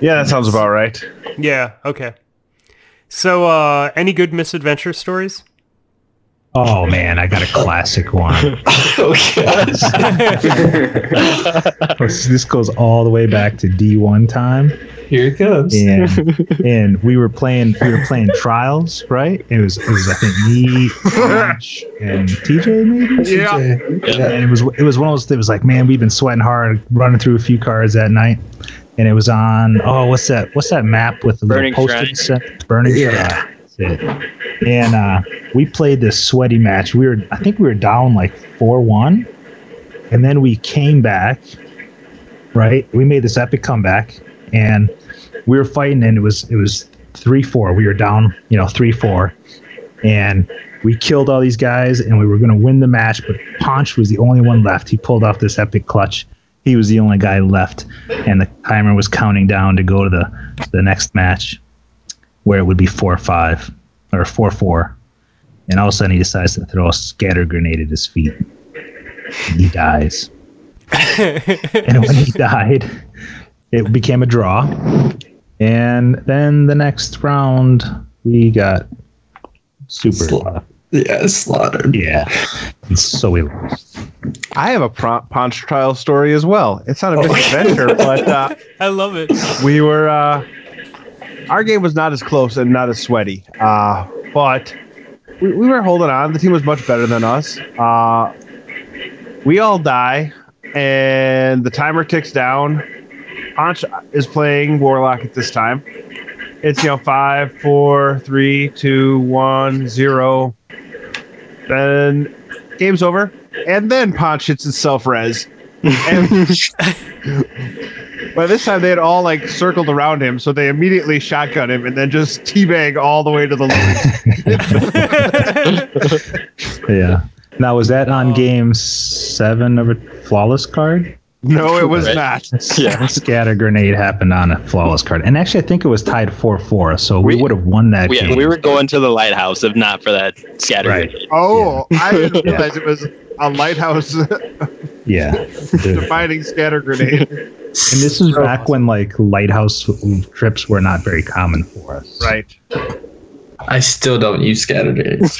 yeah that sounds about right Yeah, okay. So, uh, any good misadventure stories? Oh man, I got a classic one. oh gosh. this this goes all the way back to D1 time. Here it comes. and and we were playing we were playing trials, right? It was it was I think me, Josh, and TJ maybe. Yeah. And it was it was one of those. It was like, man, we've been sweating hard, running through a few cards that night, and it was on. Oh, what's that? What's that map with the Burning little Shrine. postage set? Burning Yeah. Shrine. That's it. And uh, we played this sweaty match. We were I think we were down like four one, and then we came back. Right, we made this epic comeback, and we were fighting, and it was it was three four. We were down, you know, three four, and we killed all these guys, and we were going to win the match. But Ponch was the only one left. He pulled off this epic clutch. He was the only guy left, and the timer was counting down to go to the the next match, where it would be four five or four four, and all of a sudden he decides to throw a scatter grenade at his feet. And he dies. and when he died, it became a draw. And then the next round, we got super. Sla- yeah, slaughtered. yeah. And so we lost. I have a pro- Ponch trial story as well. It's not a big adventure, but uh, I love it. we were uh, our game was not as close and not as sweaty uh, but we, we were holding on the team was much better than us uh, we all die and the timer ticks down Ponch is playing warlock at this time it's you know five four three two one zero then game's over and then Ponch hits his self res and by this time, they had all like circled around him, so they immediately shotgun him and then just teabag all the way to the line. Yeah. Now, was that on game seven of a flawless card? No, it was Right. not. Yeah. Scatter grenade happened on a flawless card. And actually, I think it was tied 4 4, so we, We- would have won that We, game. we were going to the lighthouse if not for that scatter Right. grenade. Oh, I didn't realize it was a lighthouse yeah. Dude. defining scatter grenade. And this was back when like lighthouse trips were not very common for us. Right. I still don't use scatter grenades.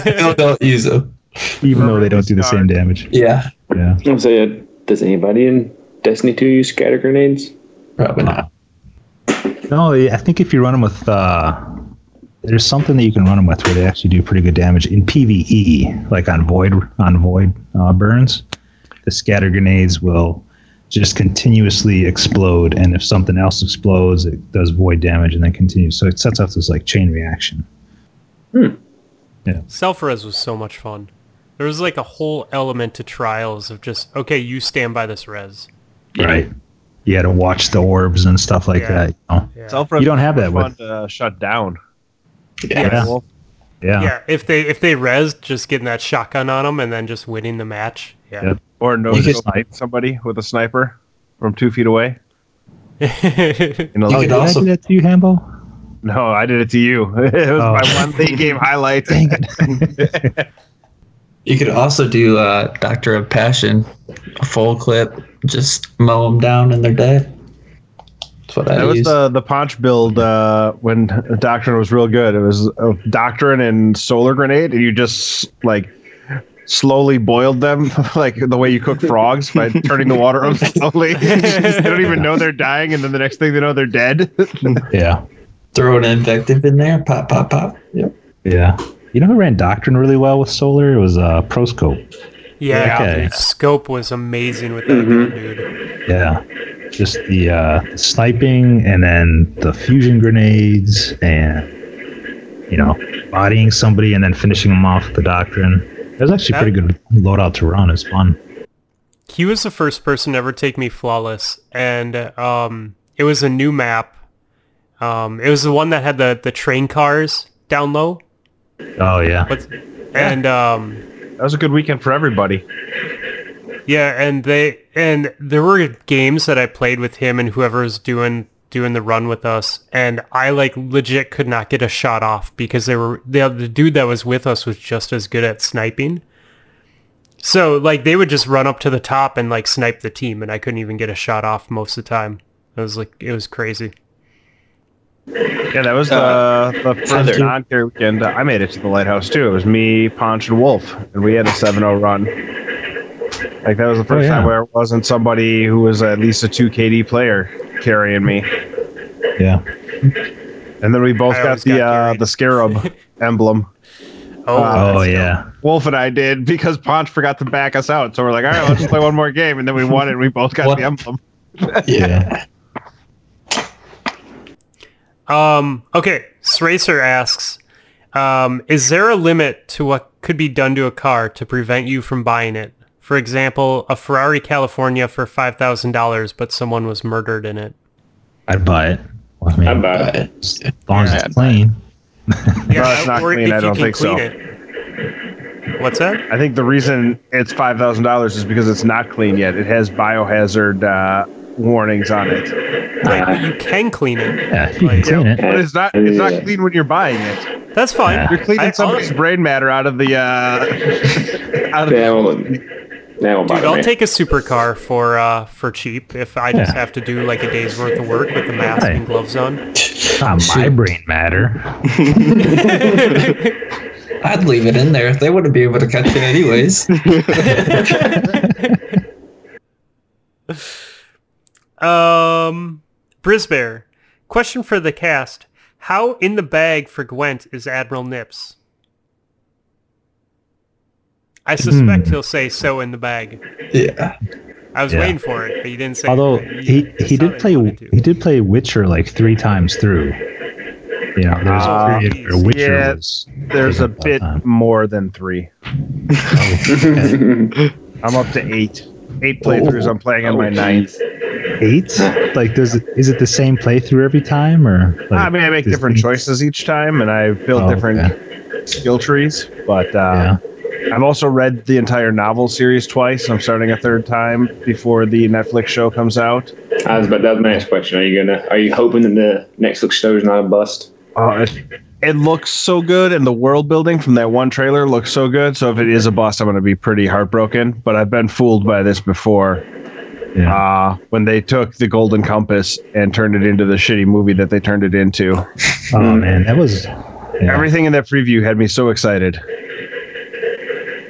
still don't use them. Even though they don't do the same damage. Yeah, Yeah. I'm saying, does anybody in Destiny 2 use scatter grenades? probably not. No, I think if you run them with, uh, there's something that you can run them with where they actually do pretty good damage in PVE, like on void on void uh, burns. The scatter grenades will just continuously explode, and if something else explodes, it does void damage and then continues. So it sets off this like chain reaction. Hmm. Self res was so much fun. There was like a whole element to trials of just okay, you stand by this res. Right. You had to watch the orbs and stuff like Yeah. that. You know? Yeah. Self You don't have that fun with. to uh, shut down. Yeah. Well, Yeah. yeah, if they if they res, just getting that shotgun on them and then just winning the match. Yeah. Yep. Or no You could- snipe somebody with a sniper from two feet away. You know, You Oh, could did also- I do that to you, Hambo? no, I did it to you. It was Oh. my one late game highlight. You could also do uh, Doctrine of Passing, a full clip, just mow them down and they're dead. That's what I That was use. the the Ponch build uh, when Doctrine was real good. It was uh, Doctrine and Solar Grenade, and you just like slowly boiled them like the way you cook frogs by turning the water on slowly. they don't even know they're dying, and then the next thing they know, they're dead. Yeah. Throw an invective in there, pop, pop, pop. Yep. Yeah. You know who ran Doctrine really well with Solar? It was uh, Proscope. Yeah, Okay. scope was amazing with that gun, dude. Yeah. Just the uh, sniping and then the fusion grenades and, you know, bodying somebody and then finishing them off with the Doctrine. It was actually pretty good loadout to run. It's fun. He was the first person to ever take me flawless, and um, it was a new map. Um, it was the one that had the the train cars down low. Oh, yeah. What's, and um, that was a good weekend for everybody. Yeah, and they and there were games that I played with him and whoever was doing doing the run with us, and I like legit could not get a shot off because they were the the dude that was with us was just as good at sniping. So like they would just run up to the top and like snipe the team, and I couldn't even get a shot off most of the time. It was like it was crazy. Yeah, that was the the first Feather. non-carry weekend. I made it to the lighthouse too. It was me, Ponch, and Wolf, and we had a 7-0 run. Like that was the first yeah. time where it wasn't somebody who was at least a two KD player carrying me. Yeah. And then we both I got the got uh, the scarab emblem. Oh, Uh, Oh that's yeah. Wolf and I did because Ponch forgot to back us out. So we're like, all right, let's play one more game, and then we won it. and We both got What? the emblem. Yeah. Um, okay, Sracer asks, um, is there a limit to what could be done to a car to prevent you from buying it? For example, a Ferrari California for $5,000, but someone was murdered in it. I'd buy it. Well, I mean, I'm bad. But as long as it's clean. Yeah, it's not clean, I don't can think so. It. What's that? I think the reason it's five thousand dollars is because it's not clean yet. It has biohazard uh, warnings on it, Right, but you can clean it. Yeah, you can Like, clean it. but it's not. It's not clean when you're buying it. That's fine. Yeah. You're cleaning I- somebody's brain matter out of the. Uh, out of Yeah, the I'm Dude, I'll me. take a supercar for uh for cheap if I just Yeah. have to do like a day's worth of work with the mask Right. and gloves on. Not my brain matter. I'd leave it in there. They wouldn't be able to catch it anyways. Um, Brisbear, question for the cast: How in the bag for Gwent is Admiral Nips? I suspect Hmm. he'll say so in the bag. yeah. I was Yeah. waiting for it, but you didn't say. Although it. he You- he did play he did play Witcher like three times through. You know, there was Ah, a period where Witcher yeah, was. there's a bit time. more than three. I'm up to eight. Eight playthroughs. I'm playing on my ninth. Eight? Like, does it is it the same playthrough every time, or? Like, I mean, I make different each- choices each time, and I build Oh, different okay. skill trees. But uh, I've also read the entire novel series twice. I'm starting a third time before the Netflix show comes out. I was, but that was my next question. Are you gonna? Are you hoping that the Netflix show is not a bust? Uh, it, it looks so good, and the world building from that one trailer looks so good. So if it is a bust, I'm going to be pretty heartbroken. But I've been fooled by this before. Yeah. Uh, when they took the Golden Compass and turned it into the shitty movie that they turned it into. Oh man, that was. Yeah. Everything in that preview had me so excited.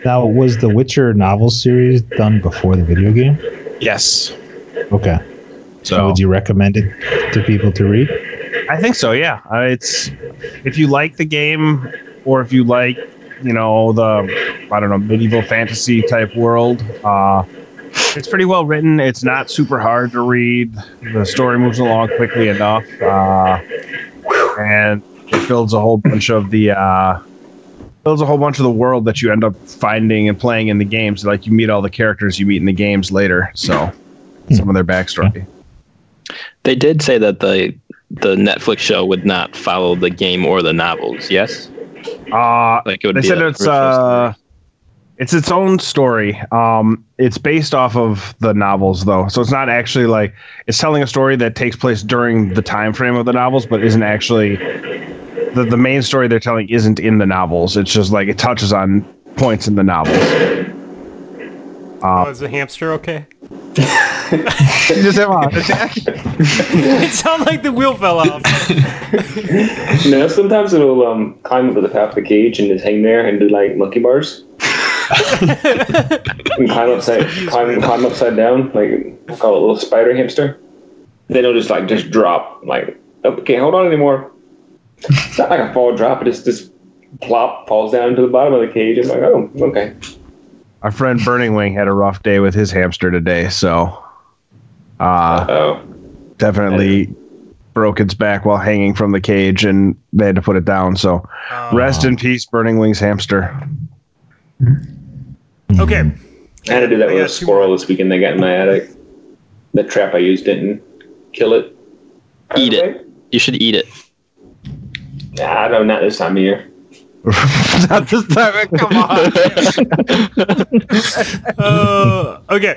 Now, was the Witcher novel series done before the video game? Yes. Okay. So, So would you recommend it to people to read? I think so. Yeah, uh, it's if you like the game, or if you like, you know, the I don't know medieval fantasy type world. Uh, it's pretty well written. It's not super hard to read. The story moves along quickly enough, uh, and it builds a whole bunch of the uh, builds a whole bunch of the world that you end up finding and playing in the games. Like you meet all the characters you meet in the games later. So some of their backstory. They did say that the the Netflix show would not follow the game or the novels. Yes, Uh, like it would they be said it's original uh story. it's its own story um it's based off of the novels though so it's not actually like it's telling a story that takes place during the time frame of the novels but isn't actually the, the main story they're telling isn't in the novels it's just like it touches on points in the novels Oh, is the hamster okay? just have a attack. it sounded like the wheel fell off. No, sometimes it'll um climb up to the top of the cage and just hang there and do like monkey bars. and climb upside climb climb upside down, like we'll call it a little spider hamster. Then it'll just like just drop, like oh, can't hold on anymore. It's not like a fall drop, it just just plop falls down to the bottom of the cage. It's like, oh, okay. our friend burning wing had a rough day with his hamster today so uh Oh. definitely broke its back while hanging from the cage and they had to put it down so rest in peace burning wings hamster Okay. I had to do that I with a squirrel this weekend they got in my attic. The trap I used didn't kill it. Eat it. You should eat it. Nah, I don't know, not this time of year. Not this time. Come on. Uh, okay.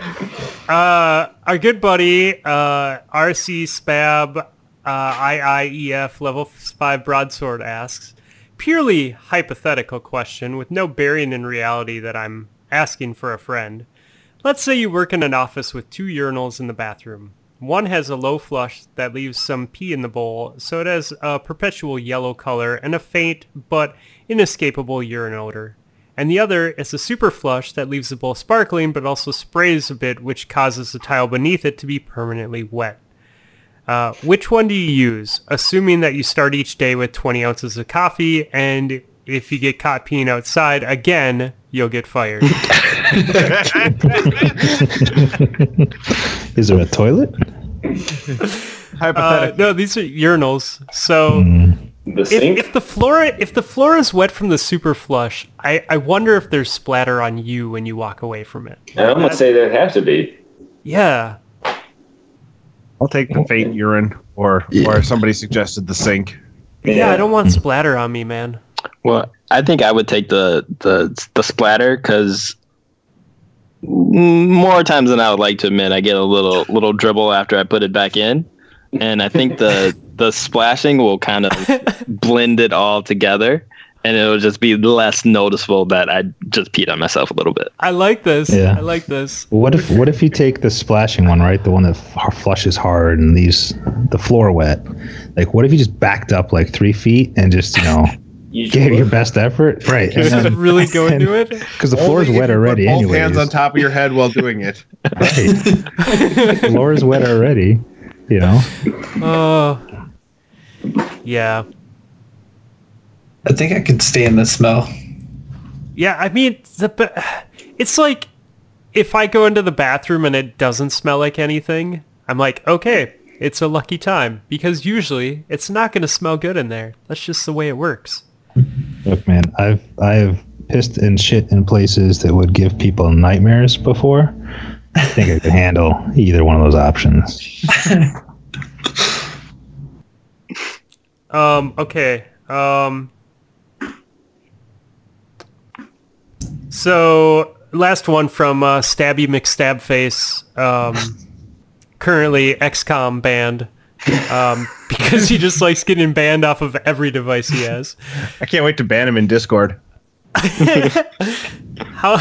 Uh, our good buddy, uh, RC Spab, uh, IIEF level 5 broadsword asks, purely hypothetical question with no bearing in reality that I'm asking for a friend. Let's say you work in an office with two urinals in the bathroom. One has a low flush that leaves some pee in the bowl, so it has a perpetual yellow color and a faint but inescapable urine odor. And the other is a super flush that leaves the bowl sparkling but also sprays a bit, which causes the tile beneath it to be permanently wet. Uh, which one do you use, assuming that you start each day with 20 ounces of coffee, and if you get caught peeing outside again, you'll get fired? Is there a toilet? Uh, Hypothetically. no, these are urinals. So The if, sink? if the floor if the floor is wet from the super flush, I, I wonder if there's splatter on you when you walk away from it. I'm gonna say there has to be. Yeah. I'll take the faint urine, or or somebody suggested the sink. yeah. Yeah. I don't want splatter on me, man. Well, I think I would take the the the splatter because more times than I would like to admit, I get a little little dribble after I put it back in, and I think the the splashing will kind of blend it all together, and it'll just be less noticeable that I just peed on myself a little bit. I like this. Yeah. I like this. What if what if you take the splashing one, right? The one that f- flushes hard and leaves the floor wet. Like, what if you just backed up like three feet and just you know You gave your best effort, right? And Just then really go into it. because the floor is wet you put already, both anyways. hands on top of your head while doing it. Right. floor is wet already. You know. Oh. yeah. I think I could stand the smell. Yeah, I mean, the it's like if I go into the bathroom and it doesn't smell like anything, I'm like, okay, it's a lucky time because usually it's not going to smell good in there. That's just the way it works. Look, man, I've I've pissed and shit in places that would give people nightmares before. I think I could handle either one of those options. Um, okay. Um, so last one from uh, Stabby McStabface, um, currently XCOM banned, um, because he just likes getting banned off of every device he has. I can't wait to ban him in Discord. How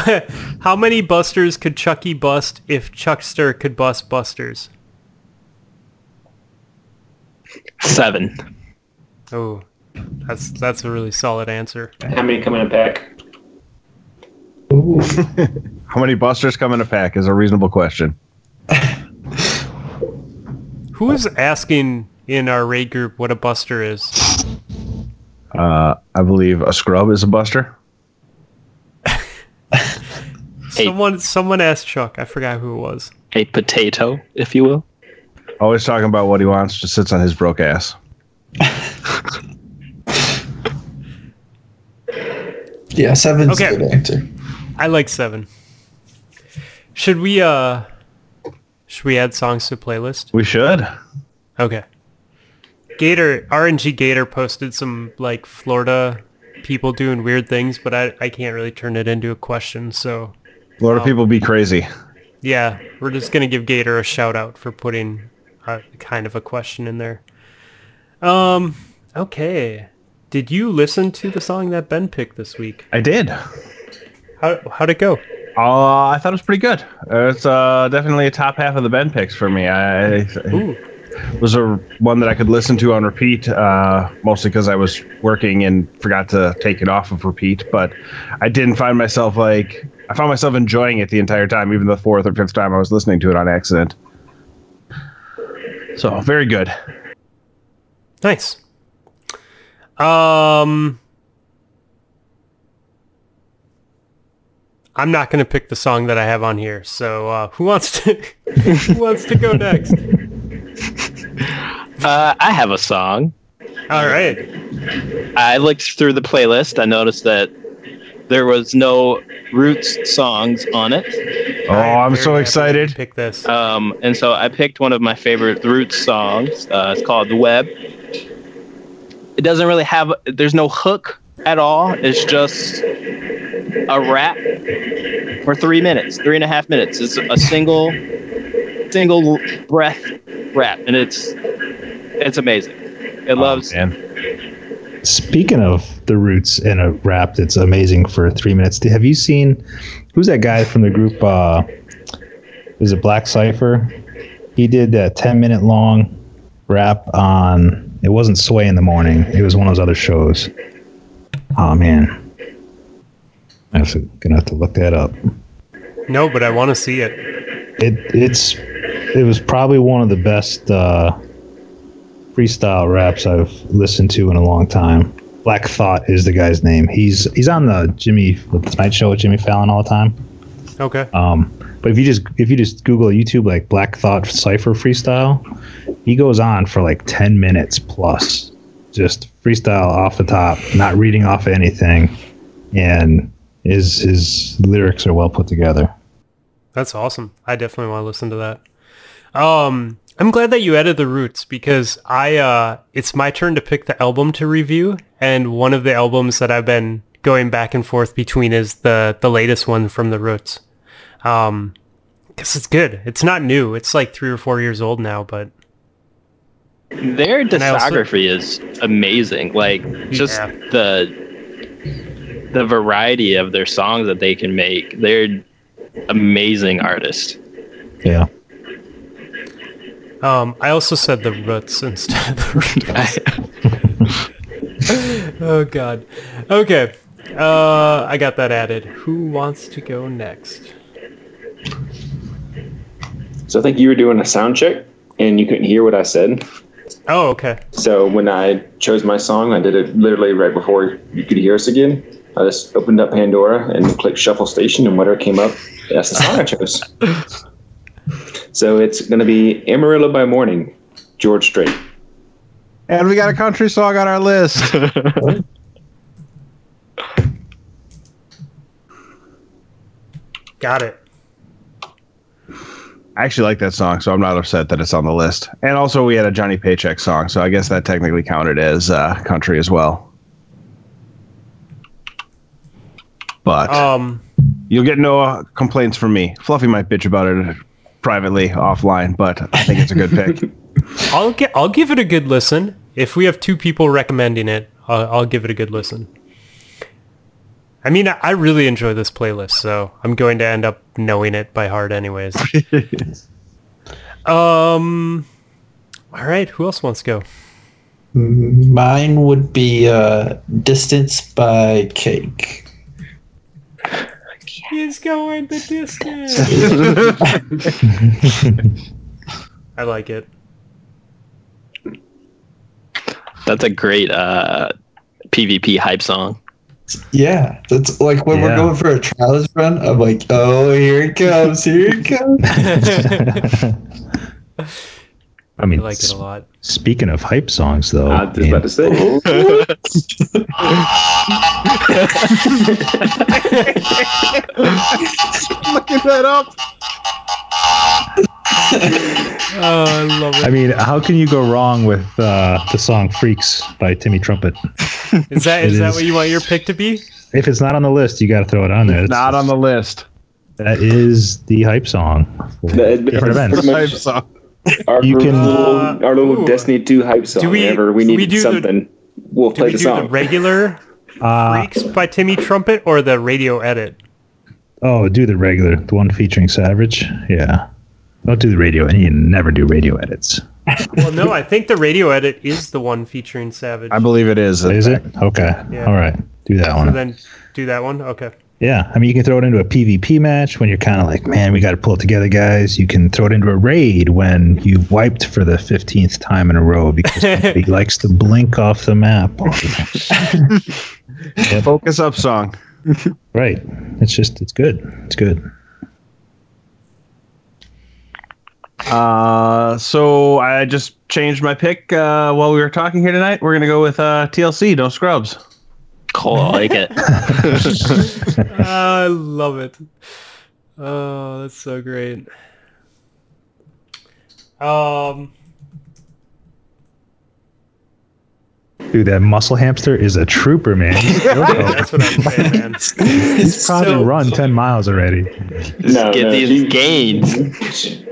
how many busters could Chucky bust if Chuckster could bust busters? Seven. Oh, that's that's a really solid answer. How many come in a pack? How many busters come in a pack is a reasonable question. Who is asking in our raid group what a buster is? Uh, I believe a scrub is a buster. Hey. Someone someone asked Chuck. I forgot who it was. A potato, if you will. Always talking about what he wants, just sits on his broke ass. Yeah, seven's Okay. a good answer. I like seven. Should we uh should we add songs to playlist? We should. Okay. Gator RNG Gator posted some like Florida people doing weird things, but I, I can't really turn it into a question, so A lot of people be crazy. yeah, we're just gonna give Gator a shout out for putting a, kind of a question in there. Um, okay. Did you listen to the song that Ben picked this week? I did. How how'd it go? Uh, I thought it was pretty good. It's uh, definitely a top half of the Ben picks for me. I, it was a one that I could listen to on repeat, uh, mostly because I was working and forgot to take it off of repeat. But I didn't find myself like I found myself enjoying it the entire time, even the fourth or fifth time I was listening to it on accident. So very good. Nice. Um, I'm not going to pick the song that I have on here. So uh, who wants to who wants to go next? Uh, I have a song. All right. I looked through the playlist. I noticed that there was no Roots songs on it. Oh, I am I'm so happy to excited. Pick this. Um, and so I picked one of my favorite Roots songs. Uh, it's called The Web. It doesn't really have, there's no hook at all. It's just a rap for three minutes, three and a half minutes. It's a single, single breath rap, and it's it's amazing. It loves. man. Speaking of the roots in a rap that's amazing for three minutes, have you seen who's that guy from the group? Uh, is it Black Cipher? he did a 10 minute long rap on it wasn't sway in the morning it was one of those other shows oh man i'm gonna have to look that up. No, but I want to see it. it it's it was probably one of the best uh freestyle raps i've listened to in a long time. Black thought is the guy's name. He's he's on the jimmy the tonight show with jimmy fallon all the time. Okay. um, but if you just if you just Google YouTube like Black Thought Cipher freestyle, he goes on for like ten minutes plus, just freestyle off the top, not reading off anything, and his his lyrics are well put together. That's awesome. I definitely want to listen to that. Um, I'm glad that you added the roots because I uh, it's my turn to pick the album to review, and one of the albums that I've been going back and forth between is the the latest one from the Roots. Um, because it's good. It's not new. It's like three or four years old now, but Their I also- discography is amazing. Like just Yeah. the the variety of their songs that they can make. They're amazing artists. Yeah, um, I also said the Roots instead of the Roots. oh God. Okay. Uh, I got that added. Who wants to go next? So I think you were doing a sound check and you couldn't hear what I said. Oh, okay. So when I chose my song, I did it literally right before you could hear us again. I just opened up Pandora and clicked shuffle station, and whatever came up, that's the song I chose. So it's going to be Amarillo by Morning, George Strait. And we got a country song on our list. Got it. I actually like that song, so I'm not upset that it's on the list. And also, we had a Johnny Paycheck song, so I guess that technically counted as uh, country as well. But Um, you'll get no uh, complaints from me. Fluffy might bitch about it privately offline, but I think it's a good pick. I'll get. I'll give it a good listen. If we have two people recommending it, I'll, I'll give it a good listen. I mean, I, I really enjoy this playlist, so I'm going to end up knowing it by heart, anyways. um. All right. Who else wants to go? Mine would be uh, Distance by Cake. He's going the distance. I like it. That's a great uh, PvP hype song. Yeah, that's like when we're going for a trials run. I'm like, oh, here it comes, here it comes. I mean, I like it a lot. speaking of hype songs, though, I was just about to say. Looking that up. Oh, I love it. I mean, how can you go wrong with uh, the song "Freaks" by Timmy Trumpet? Is that it is that is. what you want your pick to be? If it's not on the list, you got to throw it on there. It's- Not on the list. That is the hype song for That- different events. pretty Hype song. our, You can- little, our little Ooh. Destiny 2 hype song. Do we- Whenever we do we needed do the- something, we'll Do play we the do song. the regular Uh, Freaks by Timmy Trumpet or the radio edit? oh, do the regular, the one featuring Savage. Yeah, don't do the radio, and you never do radio edits. Well, no, I think the radio edit is the one featuring Savage. I believe it is. Is it okay? Yeah. All right, do that So one. then do that one. Okay. Yeah, I mean, you can throw it into a PvP match when you're kind of like, man, we got to pull it together, guys. You can throw it into a raid when you've wiped for the 15th time in a row because he likes to blink off the map. all the time. Focus up song. right. It's just, it's good. It's good. Uh, so I just changed my pick uh, while we were talking here tonight. We're gonna go with uh, TLC, No Scrubs. Cool, I like it. I love it. Oh, that's so great. Um, Dude, that muscle hamster is a trooper, man. He's that's what I'm saying, man. He's probably So- run 10 miles already. no, Get no, these she- gains. She,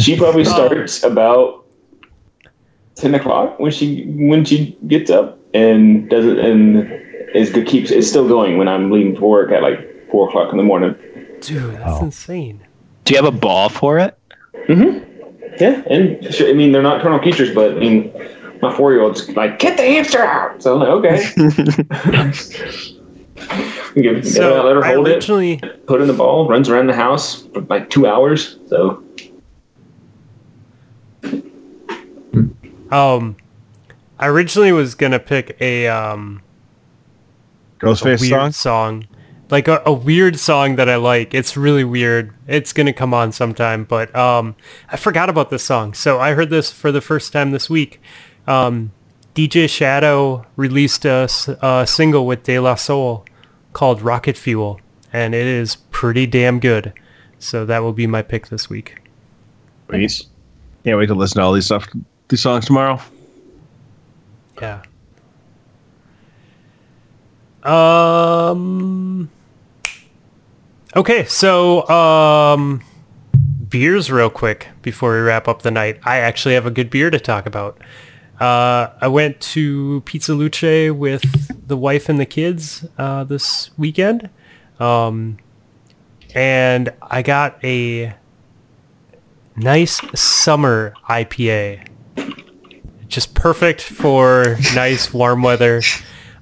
she probably starts about ten o'clock when she when she gets up and does it and is good keeps it's still going when I'm leaving for work at like four o'clock in the morning. Dude, that's Oh. insane. Do you have a ball for it? Mm-hmm. Yeah, and I mean they're not nocturnal creatures, but I mean my four year old's like, get the hamster out. So I'm like, okay. Give, So let her I hold it, originally, put in the ball, runs around the house for like two hours. So um, I originally was gonna pick a um a Ghostface weird song. song, like a, a weird song that I like. It's really weird. It's gonna come on sometime, but um, I forgot about this song, so I heard this for the first time this week. Um, DJ Shadow released a single with De La Soul called Rocket Fuel, and it is pretty damn good. So that will be my pick this week. Please. Can't wait to listen to all these stuff, these songs tomorrow. Yeah. Um. Okay, so um, beers real quick before we wrap up the night. I actually have a good beer to talk about. Uh, I went to Pizza Luce with the wife and the kids uh, this weekend, um, and I got a nice summer IPA just perfect for nice warm weather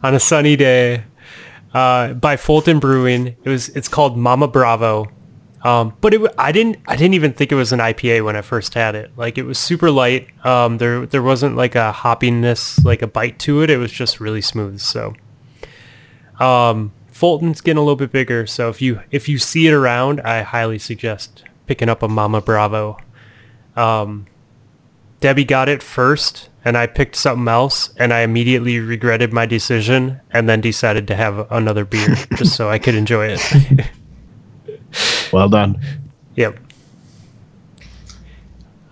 on a sunny day uh, by Fulton Brewing. It was it's called Mama Bravo. Um, but it, I didn't I didn't even think it was an IPA when I first had it. Like it was super light. Um, there there wasn't like a hoppiness, like a bite to it. It was just really smooth. So um, Fulton's getting a little bit bigger. So if you if you see it around, I highly suggest picking up a Mama Bravo. Um, Debbie got it first, and I picked something else, and I immediately regretted my decision, and then decided to have another beer just so I could enjoy it. Well done. yep.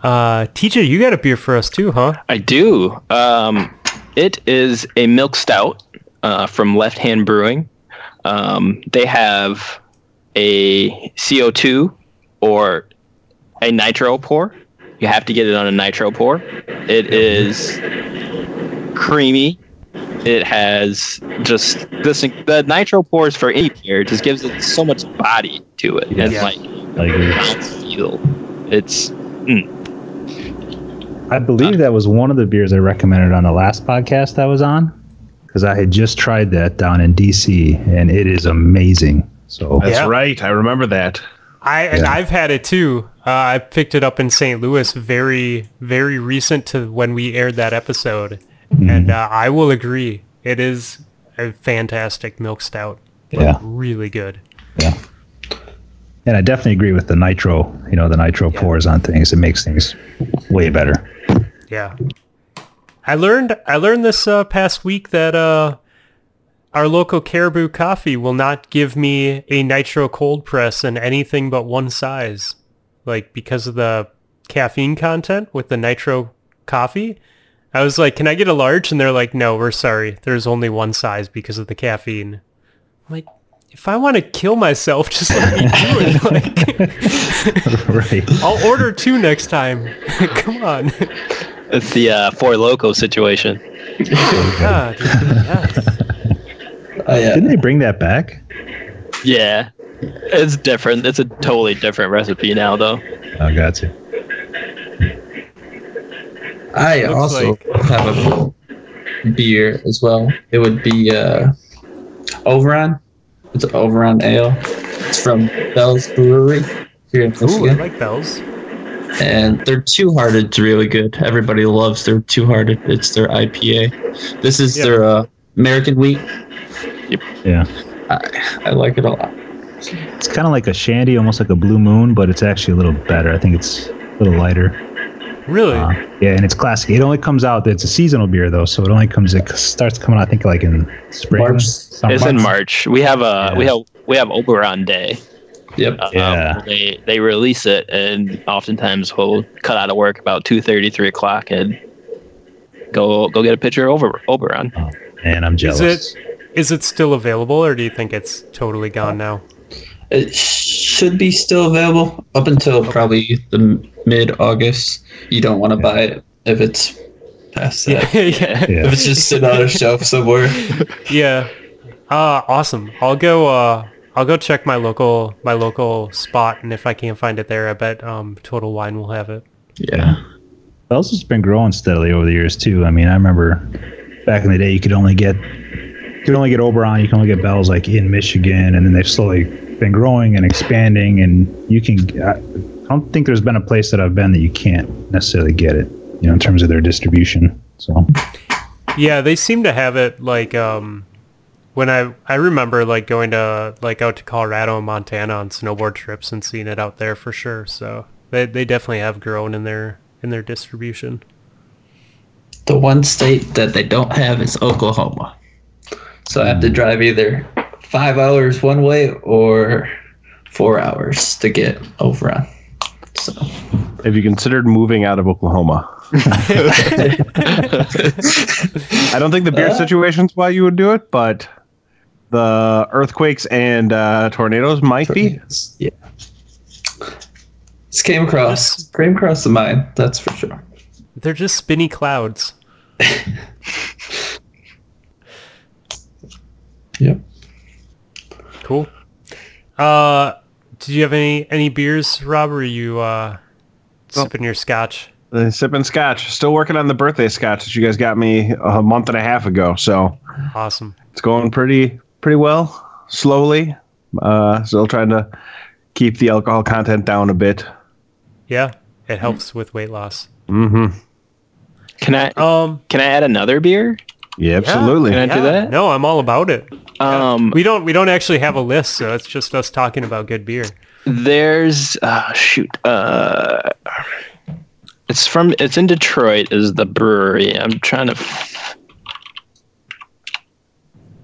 Uh, TJ, you got a beer for us too, huh? I do. Um, it is a milk stout uh, from Left Hand Brewing. Um, they have a CO2 or a nitro pour. You have to get it on a nitro pour. It is creamy. It has just this. The nitro pours for any beer just gives it so much body to it and Yeah. like I agree. mouthfeel. It's mm. I believe that was one of the beers I recommended on the last podcast I was on because I had just tried that down in DC and it is amazing. So That's Yeah. right. I remember that. I and Yeah. I've had it too. Uh, I picked it up in St. Louis, very very recent to when we aired that episode, and uh, I will agree, it is a fantastic milk stout. Yeah. really good. yeah. And I definitely agree with the nitro, you know, the nitro Yeah. pours on things. It makes things way better. Yeah. I learned I learned this uh, past week that uh, our local Caribou Coffee will not give me a nitro cold press in anything but one size, like because of the caffeine content with the nitro coffee. I was like, "Can I get a large?" And they're like, "No, we're sorry. There's only one size because of the caffeine." I'm like, if I want to kill myself, just let me do it. Like, right. I'll order two next time. Come on. it's the uh, Four Loco situation. God, yes. Oh yeah. Didn't they bring that back? Yeah, it's different. It's a totally different recipe now, though. Oh, you. I also like- have a beer as well. It would be uh, Oberon. It's an Oberon Ale. It's from Bell's Brewery here in Michigan. Ooh, I like bells. and their Two Hearted's really good. Everybody loves their Two Hearted. It's their IPA. This is Yeah. their uh, American wheat. Yeah. I, I like it a lot. It's kind of like a shandy, almost like a blue moon, but it's actually a little better. I think it's a little lighter. Really? Uh, yeah, and it's classic. It only comes out. It's a seasonal beer though, so it only comes. It starts coming out. I think like in spring. March. summer. It's in March. We have a we have we have Oberon Day. Yep. Um, Yeah. They they release it, and oftentimes we'll cut out of work about 2.30, 3 o'clock, and go go get a picture of Ober, Oberon. And I'm jealous. Is it is it still available, or do you think it's totally gone now? It should be still available up until probably the mid August. You don't want to buy it if it's past that. Yeah, yeah, Yeah. If it's just sitting on a shelf somewhere. yeah. Uh, awesome. I'll go. Uh, I'll go check my local my local spot, and if I can't find it there, I bet um, Total Wine will have it. Yeah. Bell's has been growing steadily over the years too. I mean, I remember back in the day, you could only get you could only get Oberon, you can only get Bell's like in Michigan, and then they've slowly been growing and expanding. And you can, I I don't think there's been a place that I've been that you can't necessarily get it, you know, in terms of their distribution. So Yeah, they seem to have it like um when I I remember like going to like out to Colorado and Montana on snowboard trips and seeing it out there for sure. So they they definitely have grown in their in their distribution. The one state that they don't have is Oklahoma. So I have to drive either five hours one way or four hours to get Oberon. So Have you considered moving out of Oklahoma? I don't think the beer Uh. situation's why you would do it, but the earthquakes and uh, tornadoes might be. yeah. This came across came across the mind, that's for sure. They're just spinny clouds. Yep. Cool. Uh did you have any any beers, Rob, or are you uh sipping your scotch? Uh, sipping scotch. Still working on the birthday scotch that you guys got me a month and a half ago. So Awesome. it's going pretty pretty well. Slowly. Uh, still trying to keep the alcohol content down a bit. Yeah, it helps with weight loss. Mm-hmm. Can I Um can I add another beer? Yeah, absolutely. Can I do that? No, I'm all about it. Um, We don't we don't actually have a list, so it's just us talking about good beer. There's uh shoot uh it's from it's in Detroit is the brewery. I'm trying to f-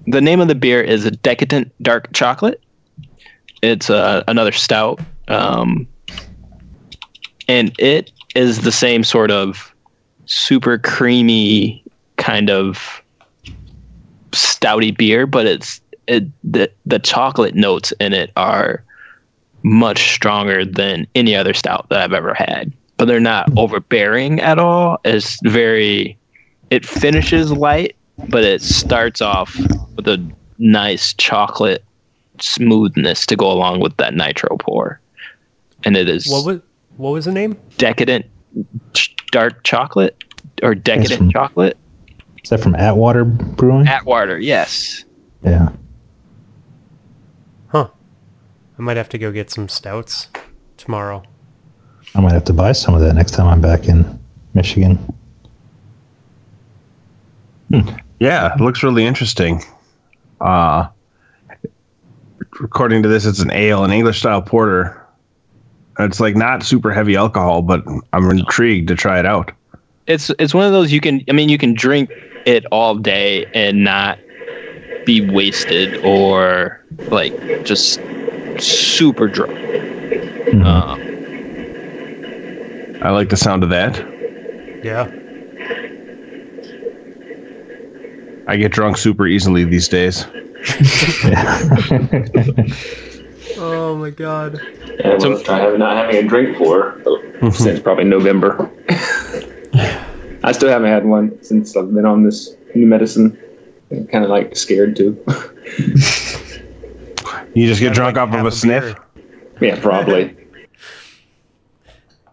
The name of the beer is a decadent dark chocolate. It's uh, another stout. Um and it is the same sort of super creamy kind of stouty beer, but it's it the the chocolate notes in it are much stronger than any other stout that I've ever had. But they're not overbearing at all. It's very it finishes light, but it starts off with a nice chocolate smoothness to go along with that nitro pour. And it is What was what was the name? decadent dark chocolate or decadent from- chocolate. Is that from Atwater Brewing? Atwater, yes. yeah. Huh. I might have to go get some stouts tomorrow. I might have to buy some of that next time I'm back in Michigan. Yeah, it looks really interesting. Uh according to this, it's an ale, an English style porter. It's like not super heavy alcohol, but I'm intrigued to try it out. it's it's one of those you can I mean you can drink it all day and not be wasted or like just super drunk. Uh, I like the sound of that. Yeah. I get drunk super easily these days. Oh my god. And I was trying not having a drink for since probably November. I still haven't had one since I've been on this new medicine. I'm kind of like scared too. You just get drunk like, off of have a sniff. yeah, probably.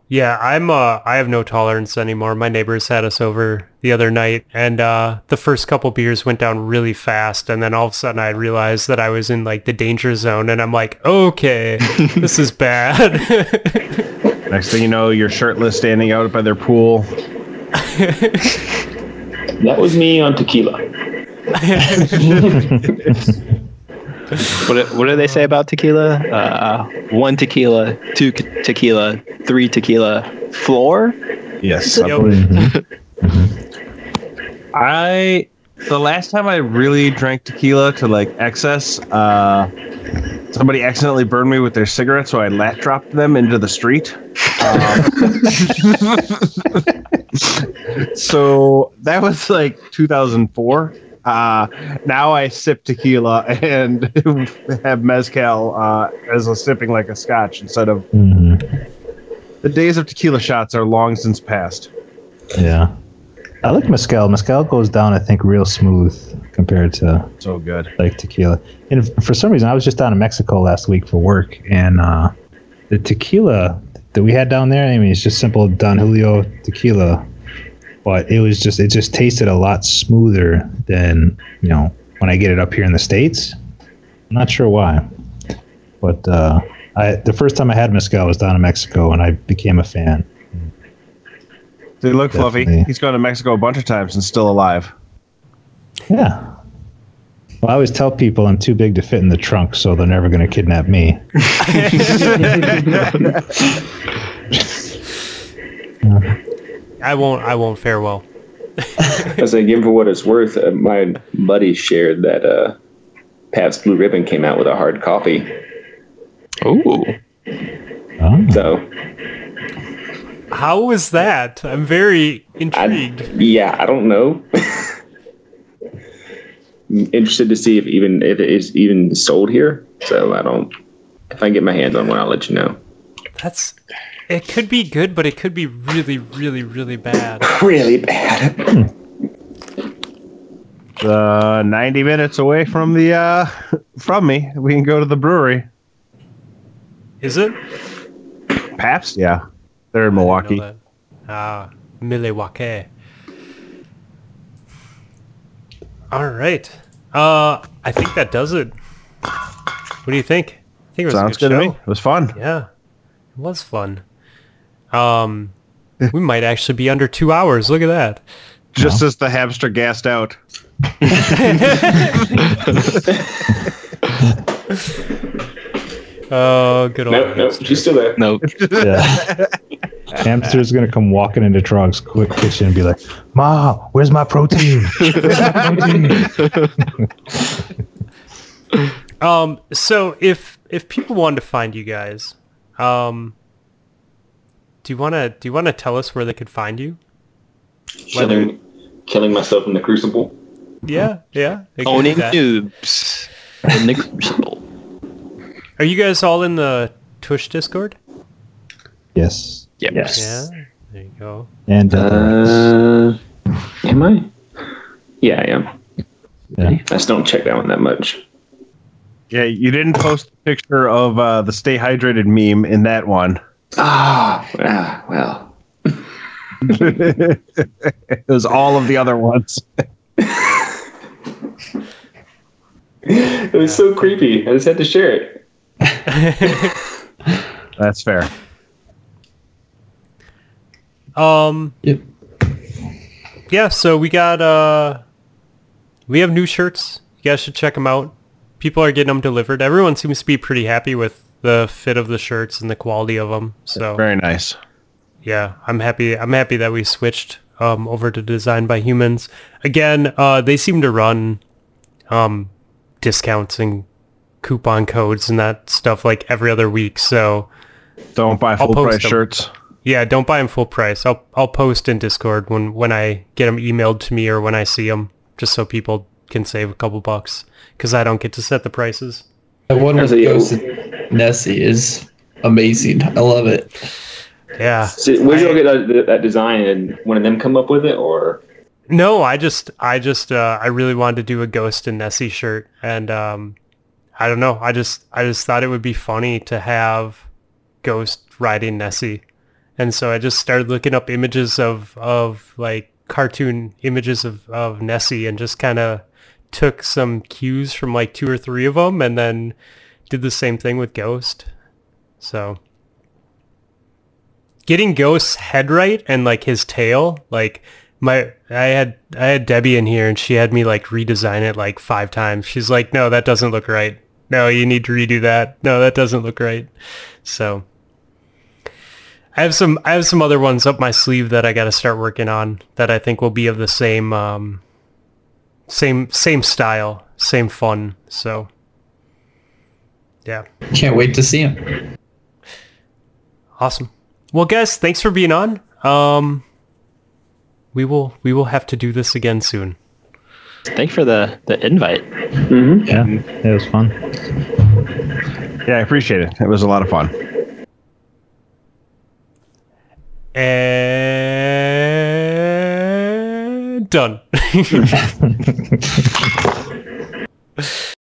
Yeah, I'm uh I have no tolerance anymore. My neighbors had us over the other night and uh the first couple beers went down really fast and then all of a sudden I realized that I was in like the danger zone and I'm like, "Okay, this is bad." Next thing you know, you're shirtless standing out by their pool. That was me on tequila. what do- what do they say about tequila? Uh, one tequila, two ke- tequila, three tequila, floor. Yes. Yep. I the last time I really drank tequila to like excess, uh, somebody accidentally burned me with their cigarette, so I lat dropped them into the street. Um, so that was like 2004. Uh, now I sip tequila and have mezcal uh, as a sipping like a scotch instead of Mhm. the days of tequila shots are long since past. Yeah. I like mezcal. Mezcal goes down, I think, real smooth compared to So good. like tequila. And for some reason, I was just down in Mexico last week for work, and uh, the tequila that we had down there. I mean, it's just simple Don Julio tequila, but it was just it just tasted a lot smoother than you know when I get it up here in the states. I'm not sure why, but uh, I the first time I had mezcal was down in Mexico, and I became a fan. They look fluffy. Definitely. He's gone to Mexico a bunch of times and still alive. Yeah. Well, I always tell people I'm too big to fit in the trunk, so they're never going to kidnap me. I won't. I won't fare well. As I give for what it's worth, uh, my buddy shared that uh, Pabst Blue Ribbon came out with a hard coffee. Ooh. Oh. So How was that? I'm very I, intrigued. yeah, I don't know. I'm interested to see if even if it is even sold here. So I don't. If I get my hands on one, I'll let you know. That's. It could be good, but it could be really, really, really bad. Really bad. Uh, 90 minutes away from the uh, from me. We can go to the brewery. Is it? Pabst, yeah. They're in Milwaukee. didn't know that. Ah, Milwaukee. All right. Uh, I think that does it. What do you think? I think it was Sounds a good good, to me. It was fun. Yeah, it was fun. Um, we might actually be under two hours. Look at that. Just as the hamster gassed out. Oh, good old. Nope, nope, she's still there. Nope. Yeah. Hamster's gonna come walking into Trog's quick kitchen and be like, "Ma, where's my protein? Where's my protein?" Um, so if if people wanted to find you guys, um, do you wanna do you wanna tell us where they could find you? Killing, killing myself in the crucible. Yeah, yeah. they could do Owning noobs in the crucible. Are you guys all in the Tush Discord? Yes. Yep. Yeah. There you go. And uh, Uh, am I? Yeah, I am. yeah. I just don't check that one that much. Yeah, you didn't post a picture of uh, the stay hydrated meme in that one. Ah, ah well. it was all of the other ones. It was so creepy. I just had to share it. That's fair. Um. Yep. Yeah. So we got uh, we have new shirts. You guys should check them out. People are getting them delivered. Everyone seems to be pretty happy with the fit of the shirts and the quality of them. So Very nice. yeah, I'm happy. I'm happy that we switched um, over to Design by Humans. Again, uh, they seem to run um, discounts and coupon codes and that stuff like every other week. So Don't buy full post price them. shirts. Yeah, don't buy them full price. I'll I'll post in Discord when when I get them emailed to me or when I see them, just so people can save a couple bucks because I don't get to set the prices. The one with There's a- Ghost Nessie is amazing. I love it. Yeah. So, where did you get that, that design? And one of them come up with it, or No, I just, I just, uh, I really wanted to do a Ghost and Nessie shirt, and um, I don't know, I just, I just thought it would be funny to have Ghost riding Nessie, and so I just started looking up images of, of like cartoon images of, of Nessie, and just kind of took some cues from like two or three of them, and then did the same thing with Ghost. So getting Ghost's head right and like his tail, like my I had I had Debbie in here and she had me like redesign it like five times. She's like, "No, that doesn't look right. No, you need to redo that. No, that doesn't look right." So I have some I have some other ones up my sleeve that I got to start working on that I think will be of the same um same same style, same fun. So yeah. Can't wait to see him. Awesome. Well, guys, thanks for being on. Um, we will we will have to do this again soon. Thanks for the, the invite. Yeah, it was fun. Yeah, I appreciate it. It was a lot of fun. And done.